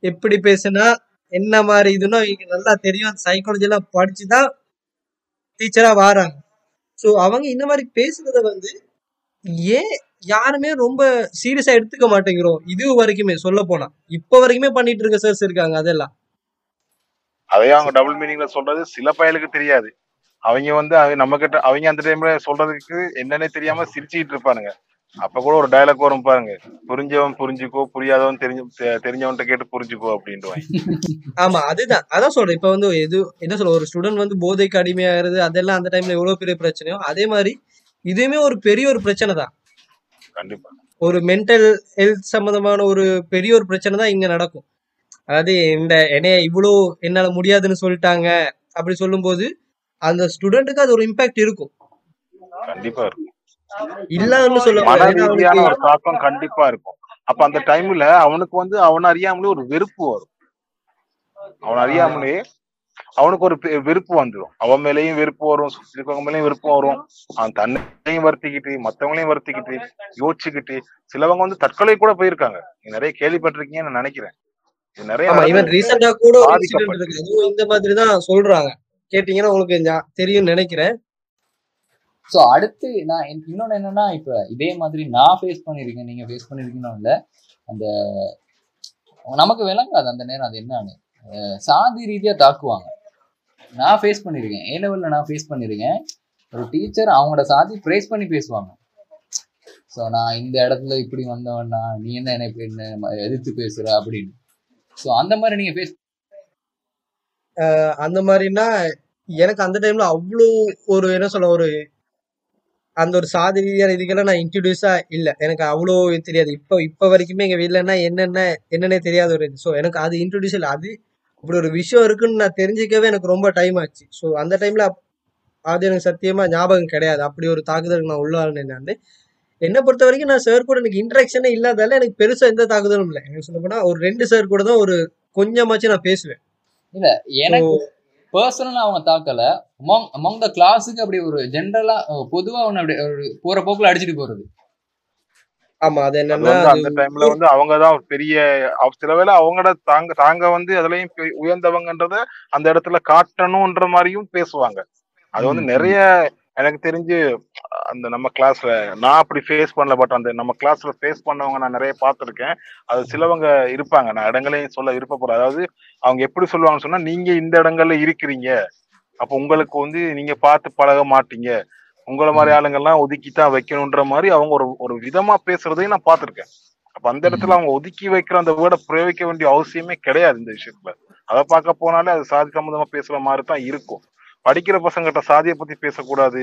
எப்படி பேசுனா என்ன மாதிரி இதுன்னு அவங்களுக்கு நல்லா தெரியும். அந்த சைக்காலஜிலாம் படித்து தான் டீச்சராக வராங்க. ஸோ அவங்க இந்த மாதிரி பேசுறத வந்து ஏன் யாருமே ரொம்ப சீரியஸாக எடுத்துக்க மாட்டேங்கிறோம்? இது வரைக்குமே சொல்ல போனால் இப்போ வரைக்குமே பண்ணிட்டு இருக்க சர்ஸ் இருக்காங்க அதெல்லாம்.
அதே அவங்க டபுள் மீனிங்ல சொல்றது சில பயலுக்கு தெரியாது. அவங்க வந்து நம்ம கிட்ட அவங்க அந்த டைம்ல சொல்றதுக்கு என்னன்னே தெரியாம சிரிச்சுக்கிட்டு இருப்பானுங்க. அப்ப கூட ஒரு டயலாக் வரும் பாருங்க. புரிஞ்சவன் புரிஞ்சுக்கோ புரியாதவன் தெரிஞ்ச தெரிஞ்சவன்கிட்ட கேட்டு புரிஞ்சுக்கோ அப்படின்ட்டு
ஆமா அதுதான். அதான் சொல்றேன். இப்ப வந்து எது என்ன சொல்ல ஒரு ஸ்டூடெண்ட் வந்து போதைக்கு அடிமையாகிறது அதெல்லாம் அந்த டைம்ல எவ்வளவு பெரிய பிரச்சனையோ அதே மாதிரி இதுவுமே ஒரு பெரிய ஒரு பிரச்சனை தான்.
கண்டிப்பா.
ஒரு மென்டல் ஹெல்த் சம்பந்தமான ஒரு பெரிய ஒரு பிரச்சனை தான் இங்க நடக்கும். அதாவது இந்த என்னைய இவ்வளோ என்னால முடியாதுன்னு சொல்லிட்டாங்க அப்படி சொல்லும்போது அந்த ஸ்டூடெண்ட்டுக்கு அது ஒரு இம்பாக்ட் இருக்கும்.
கண்டிப்பா இருக்கும்.
இல்லான்னு சொல்ல
ஒரு தாக்கம் கண்டிப்பா இருக்கும். அப்ப அந்த டைம்ல அவனுக்கு வந்து அவன் அறியாமலே ஒரு வெறுப்பு வரும். அவன் அறியாமலே அவனுக்கு ஒரு வெறுப்பு வந்துடும் அவன் மேலயும் வெறுப்பு வரும் இருக்கவங்க மேலயும் வெறுப்பு வரும். அவன் தன்னையும் வருத்திக்கிட்டு மத்தவங்களையும் வருத்திக்கிட்டு யோசிச்சுக்கிட்டு சிலவங்க வந்து தற்கொலை கூட போயிருக்காங்க. நிறைய கேள்விப்பட்டிருக்கீங்கன்னு நான் நினைக்கிறேன். நிறைய
ஆமா இவன்
நடந்திருக்கு
ரீசெண்டா கூட ஒரு இன்சிடென்ட்
பாதிக்கப்பட்டு
இருக்கு. அதுவும் இந்த மாதிரி தான் சொல்றாங்க. கேட்டீங்கன்னா உங்களுக்கு தெரியும்னு நினைக்கிறேன்.
ஸோ அடுத்து நான் இன்னொன்னு என்னன்னா இப்ப இதே மாதிரி நான் ஃபேஸ் பண்ணியிருக்கேன் நீங்க ஃபேஸ் பண்ணிருக்கீங்கன்னு இல்ல. அந்த நமக்கு விளங்காது அந்த நேரம் அது என்னன்னு. சாதி ரீதியா தாக்குவாங்க. நான் ஃபேஸ் பண்ணியிருக்கேன். ஏ லெவல்ல நான் ஃபேஸ் பண்ணியிருக்கேன். ஒரு டீச்சர் அவங்களோட சாதி ப்ரைஸ் பண்ணி பேசுவாங்க. ஸோ நான் இந்த இடத்துல இப்படி வந்தவன்னா நீ என்ன என்னை எதிர்த்து பேசுற அப்படின்னு. ஸோ அந்த மாதிரி நீங்க ஃபேஸ்
அந்த மாதிரினா எனக்கு அந்த டைம்ல அவ்வளோ ஒரு என்ன சொல்ல ஒரு அந்த ஒரு சாதி ரீதியான இதுக்கெல்லாம் நான் இன்ட்ரடியூஸா இல்லை. எனக்கு அவ்வளோ தெரியாது. இப்போ இப்போ வரைக்குமே எங்க வீட்லன்னா என்னென்ன என்னன்னே தெரியாத ஒரு ஸோ எனக்கு அது இன்ட்ரடியூஸ் இல்லை. அது அப்படி ஒரு விஷயம் இருக்குன்னு நான் தெரிஞ்சுக்கவே எனக்கு ரொம்ப டைம் ஆச்சு. ஸோ அந்த டைம்ல அது எனக்கு சத்தியமா ஞாபகம் கிடையாது. அப்படி ஒரு தாக்குதலுக்கு நான் உள்ளான்னு என்னன்னு என்னை பொறுத்த வரைக்கும் நான் சார் கூட எனக்கு இன்ட்ராக்ஷனே இல்லாதால எனக்கு பெருசா எந்த தாக்குதலும் இல்லை. எனக்கு சொல்ல போனா ஒரு ரெண்டு சார் கூட தான் ஒரு கொஞ்சமாச்சும் நான் பேசுவேன்.
இல்ல எனக்கு பர்சனலா அவங்க தாக்கல. அமாங் அமாங் த கிளாஸுக்கு அப்படி ஒரு ஜென்ரலா பொதுவா அவனை அப்படி ஒரு போற போக்குல அடிச்சுட்டு போறது.
ஆமா அது என்னன்னா
அந்த டைம்ல வந்து அவங்கதான் ஒரு பெரிய சில வேளை அவங்களோட தாங்க தாங்க வந்து அதுலயும் உயர்ந்தவங்கன்றத அந்த இடத்துல காட்டணும்ன்ற மாதிரியும் பேசுவாங்க. அது வந்து. நிறைய எனக்கு தெரிஞ்சு அந்த நம்ம கிளாஸ்ல நான் அப்படி ஃபேஸ் பண்ணல பட் அந்த நம்ம கிளாஸ்ல ஃபேஸ் பண்ணவங்க நான் நிறைய பார்த்திருக்கேன். அது சிலவங்க இருப்பாங்க. நான் இடங்களையும் சொல்ல விருப்பப்படுறேன். அதாவது அவங்க எப்படி சொல்லுவாங்கன்னு சொன்னா நீங்க இந்த இடங்கள்ல இருக்கிறீங்க. அப்ப உங்களுக்கு வந்து நீங்க பார்த்து பழக மாட்டீங்க. உங்களை மாதிரி. ஆளுங்கெல்லாம் ஒதுக்கி தான் வைக்கணுன்ற மாதிரி அவங்க ஒரு ஒரு விதமா பேசுறதையும் நான் பார்த்திருக்கேன். அப்ப அந்த இடத்துல. அவங்க ஒதுக்கி வைக்கிற அந்த வேர்டை பிரயோகிக்க வேண்டிய அவசியமே கிடையாது இந்த விஷயத்துல. அதை பார்க்க போனாலே அது சாதி சம்பந்தமா பேசுற மாதிரி தான் இருக்கும். படிக்கிற பசங்கிட்ட சாதியை பத்தி பேசக்கூடாது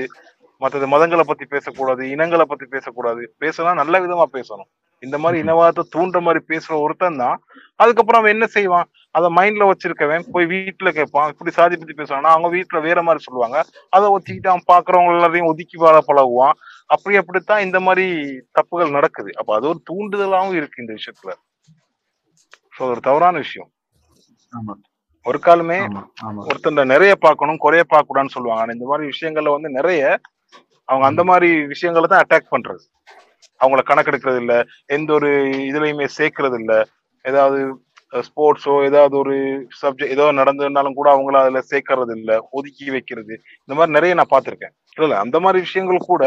மற்றது மதங்களை பத்தி பேசக்கூடாது இனங்களை பத்தி பேசக்கூடாது. பேசலாம் நல்ல விதமா பேசணும். இந்த மாதிரி. இனவாதத்தை தூண்டுற மாதிரி பேசுற ஒருத்தன் தான். அதுக்கப்புறம் அவன் என்ன செய்வான்? அதை மைண்ட்ல வச்சிருக்கவன் போய் வீட்டுல கேட்பான். இப்படி சாதி பத்தி பேசுவானா அவங்க வீட்டுல வேற மாதிரி சொல்லுவாங்க. அதை ஒத்திக்கிட்டு அவன் பாக்குறவங்க எல்லாரையும் ஒதுக்கி வாழ பழகுவான். அப்படி அப்படித்தான் இந்த மாதிரி தப்புகள் நடக்குது. அப்ப அது ஒரு தூண்டுதலாவும் இருக்கு இந்த விஷயத்துல. ஸோ ஒரு தவறான விஷயம்.
ஆமா.
ஒரு காலமே ஒருத்தன் நிறைய பார்க்கணும் குறைய பார்க்க கூடாதுன்னு சொல்லுவாங்க. ஆனா இந்த மாதிரி விஷயங்கள்ல வந்து நிறைய அவங்க அந்த மாதிரி விஷயங்களை தான் அட்டாக் பண்றது. அவங்கள கணக்கெடுக்கிறது இல்ல. எந்த ஒரு இதுலயுமே சேர்க்கறது இல்ல. ஏதாவது ஸ்போர்ட்ஸோ ஏதாவது ஒரு சப்ஜெக்ட் ஏதோ நடந்ததுனாலும் கூட அவங்கள அதுல சேர்க்கறது இல்ல. ஒதுக்கி வைக்கிறது. இந்த மாதிரி நிறைய நான் பார்த்திருக்கேன். இல்ல அந்த மாதிரி விஷயங்கள் கூட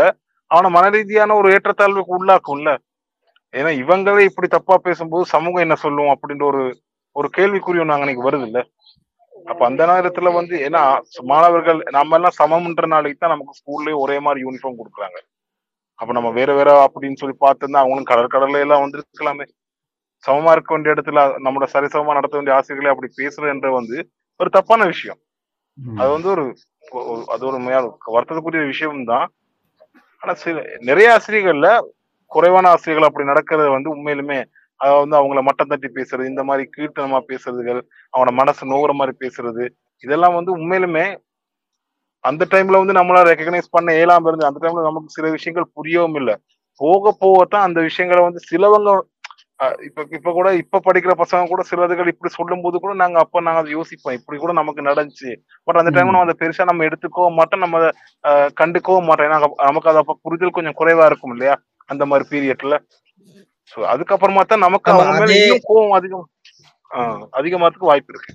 அவனை மன ரீதியான ஒரு ஏற்றத்தாழ்வுக்கு உள்ளாக்கும்ல. ஏன்னா இவங்களே இப்படி தப்பா பேசும்போது சமூகம் என்ன சொல்லும் அப்படின்ற ஒரு ஒரு கேள்விக்குறி ஒண்ணு அங்க அன்னைக்கு வருது இல்ல அப்ப அந்த நேரத்துல வந்து ஏன்னா மாணவர்கள் நம்ம எல்லாம் சமம்ன்ற நாளைக்கு தான் நமக்கு ஸ்கூல்லயே ஒரே மாதிரி யூனிஃபார்ம் கொடுக்குறாங்க. அப்ப நம்ம வேற வேற அப்படின்னு சொல்லி பார்த்திருந்தா அவங்களும் கடல் கடல்ல எல்லாம் வந்திருக்கலாமே. சமமா இருக்க வேண்டிய இடத்துல நம்மளோட சரிசமமா நடத்த வேண்டிய ஆசிரியர்களே அப்படி பேசுறதுன்ற வந்து ஒரு தப்பான விஷயம். அது வந்து ஒரு அது ஒரு வருத்தத்துக்குரிய விஷயம் தான் ஆனா சில நிறைய ஆசிரியர்கள்ல குறைவான ஆசிரியர்கள் அப்படி நடக்கிறது வந்து உண்மையிலுமே வந்து அவங்கள மட்டம் தட்டி பேசுறது இந்த மாதிரி கீர்த்தனமா பேசுறதுகள் அவனோட மனசு நோவுற மாதிரி பேசுறது இதெல்லாம் வந்து உண்மையிலுமே அந்த டைம்ல வந்து நம்மளால ரெக்கக்னைஸ் பண்ண இயலாம இருந்து அந்த டைம்ல நமக்கு சில விஷயங்கள் புரியவும் இல்லை. போக போகத்தான் அந்த விஷயங்களை வந்து சிலவங்க இப்ப இப்ப கூட இப்ப படிக்கிற பசங்க கூட சிலதுகள் இப்படி சொல்லும் போது கூட நாங்க அப்ப நாங்க அதை யோசிப்போம். இப்படி கூட நமக்கு நடந்துச்சு. பட் அந்த டைம்ல நம்ம அதை பெருசா நம்ம எடுத்துக்கோ மாட்டோம். நம்ம அஹ், கண்டுக்கவும் மாட்டோம். ஏன்னா நமக்கு அது அப்ப புரிதல் கொஞ்சம் குறைவா இருக்கும் இல்லையா? அந்த மாதிரி பீரியட்ல சோ அதுக்கப்புறமா தான் நமக்கு அவங்க மேல இன்னும் கோவம் அதிகம் ஆஹ் அதிகமாறதுக்கு வாய்ப்பு இருக்கு.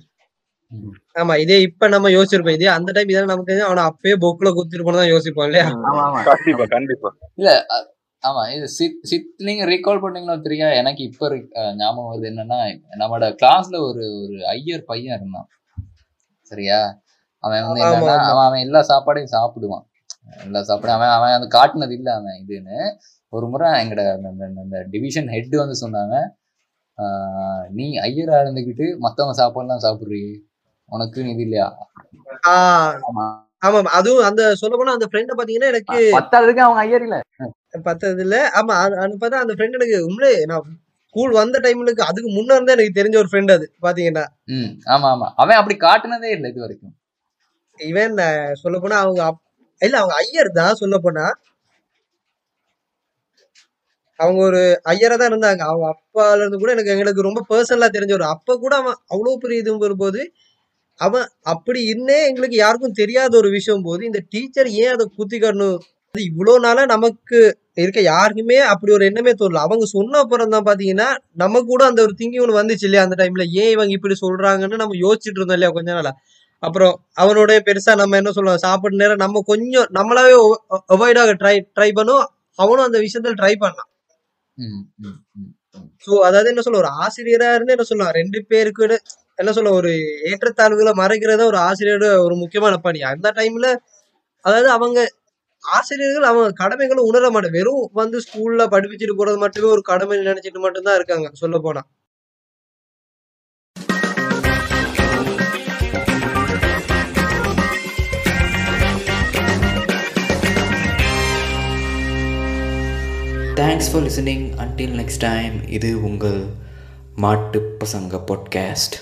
ஆமா இதே இப்ப நம்ம யோசிச்சிருப்போம் இதே அந்த டைம் இதெல்லாம் நமக்கு அவனை அப்பயே பொக்குல குத்திருப்போம் தான் யோசிப்போம் இல்லையா?
ஆமா ஆமா.
கண்டிப்பா கண்டிப்பா.
இல்ல ஆமா இது சித் சித் நீங்க ரீகால் பண்ணீங்களோ தெரியா எனக்கு இப்ப ஞாபகம் வருது என்னன்னா நம்மளோட கிளாஸ்ல ஒரு ஒரு ஐயர் பையன் இருந்தான். சரியா? அவன் வந்து என்னன்னா. அவன் அவன் எல்லா சாப்பாடையும் சாப்பிடுவான். எல்லா சாப்பாடும் அவன் அவன் அது காட்டுனது இல்ல அவன் இதுன்னு. ஒரு முறை எங்கட அந்த- டிவிஷன் ஹெட் வந்து சொன்னாங்க நீ ஐயரா இருந்துகிட்டு மத்தவங்க சாப்பாடுலாம் சாப்பிடுறீ உனக்கு இது இல்லையா?
ஆமா.
அதுவும் அந்த சொல்ல போனா அந்த ஃப்ரெண்ட பாத்தீங்கன்னா எனக்கு
பத்தாவதுக்கு அவங்க ஐயர் இல்ல.
பத்தது இல்ல. ஆமா பார்த்தா அந்த ஃப்ரெண்ட் எனக்கு உண்மையிலே நான் ஸ்கூல் வந்த டைம்லுக்கு அதுக்கு முன்ன இருந்தே எனக்கு தெரிஞ்ச ஒரு ஃப்ரெண்ட் அது பாத்தீங்கன்னா.
ம் ஆமா ஆமா. அவன் அப்படி காட்டுனதே இல்லை இது வரைக்கும்.
இவன் சொல்ல போனா அவங்க இல்ல அவங்க ஐயர் தான் சொல்ல போனா அவங்க ஒரு ஐயரா தான் இருந்தாங்க. அவங்க அப்பால இருந்து கூட எனக்கு எங்களுக்கு ரொம்ப பர்சனலா தெரிஞ்ச ஒரு அப்ப கூட அவன் அவ்வளோ பெரிய இது வரும்போது அவன் அப்படி இன்னே எங்களுக்கு யாருக்கும் தெரியாத ஒரு விஷயம் போது இந்த டீச்சர் ஏன் அதை குத்தி காட்டணும்? அது இவ்வளோ நாளா நமக்கு இருக்க யாருக்குமே அப்படி ஒரு எண்ணமே தோணல. அவங்க சொன்ன அப்புறம் தான் பார்த்தீங்கன்னா நமக்கு கூட அந்த ஒரு திங்கிங் ஒன்று வந்துச்சு இல்லையா அந்த டைம்ல ஏன் இவங்க இப்படி சொல்றாங்கன்னு நம்ம யோசிச்சுட்டு இருந்தோம் இல்லையா கொஞ்ச நாளா? அப்புறம் அவனோட பெருசா நம்ம என்ன சொல்லுவோம்? சாப்பிட்ற நேரம் நம்ம கொஞ்சம் நம்மளாவே அவாய்டாக ட்ரை ட்ரை பண்ணும் அவனும் அந்த விஷயத்தில் ட்ரை பண்ணான். சோ அதாவது என்ன சொல்ல ஒரு ஆசிரியரா இருந்து என்ன சொல்லலாம் ரெண்டு பேருக்கு என்ன சொல்ல ஒரு ஏற்றத்தாழ்வுகளை மறைக்கிறத ஒரு ஆசிரியரோட ஒரு முக்கியமான பணி. அந்த டைம்ல அதாவது அவங்க ஆசிரியர்கள் அவங்க கடமைகளை உணர மாட்டேன். வெறும் வந்து ஸ்கூல்ல படிப்பிச்சுட்டு போறது மட்டுமே ஒரு கடமை நினைச்சிட்டு மட்டும்தான் இருக்காங்க சொல்ல போனா.
Thanks for listening until next time இது உங்கள் மாட்டு பசங்க பாட்காஸ்ட்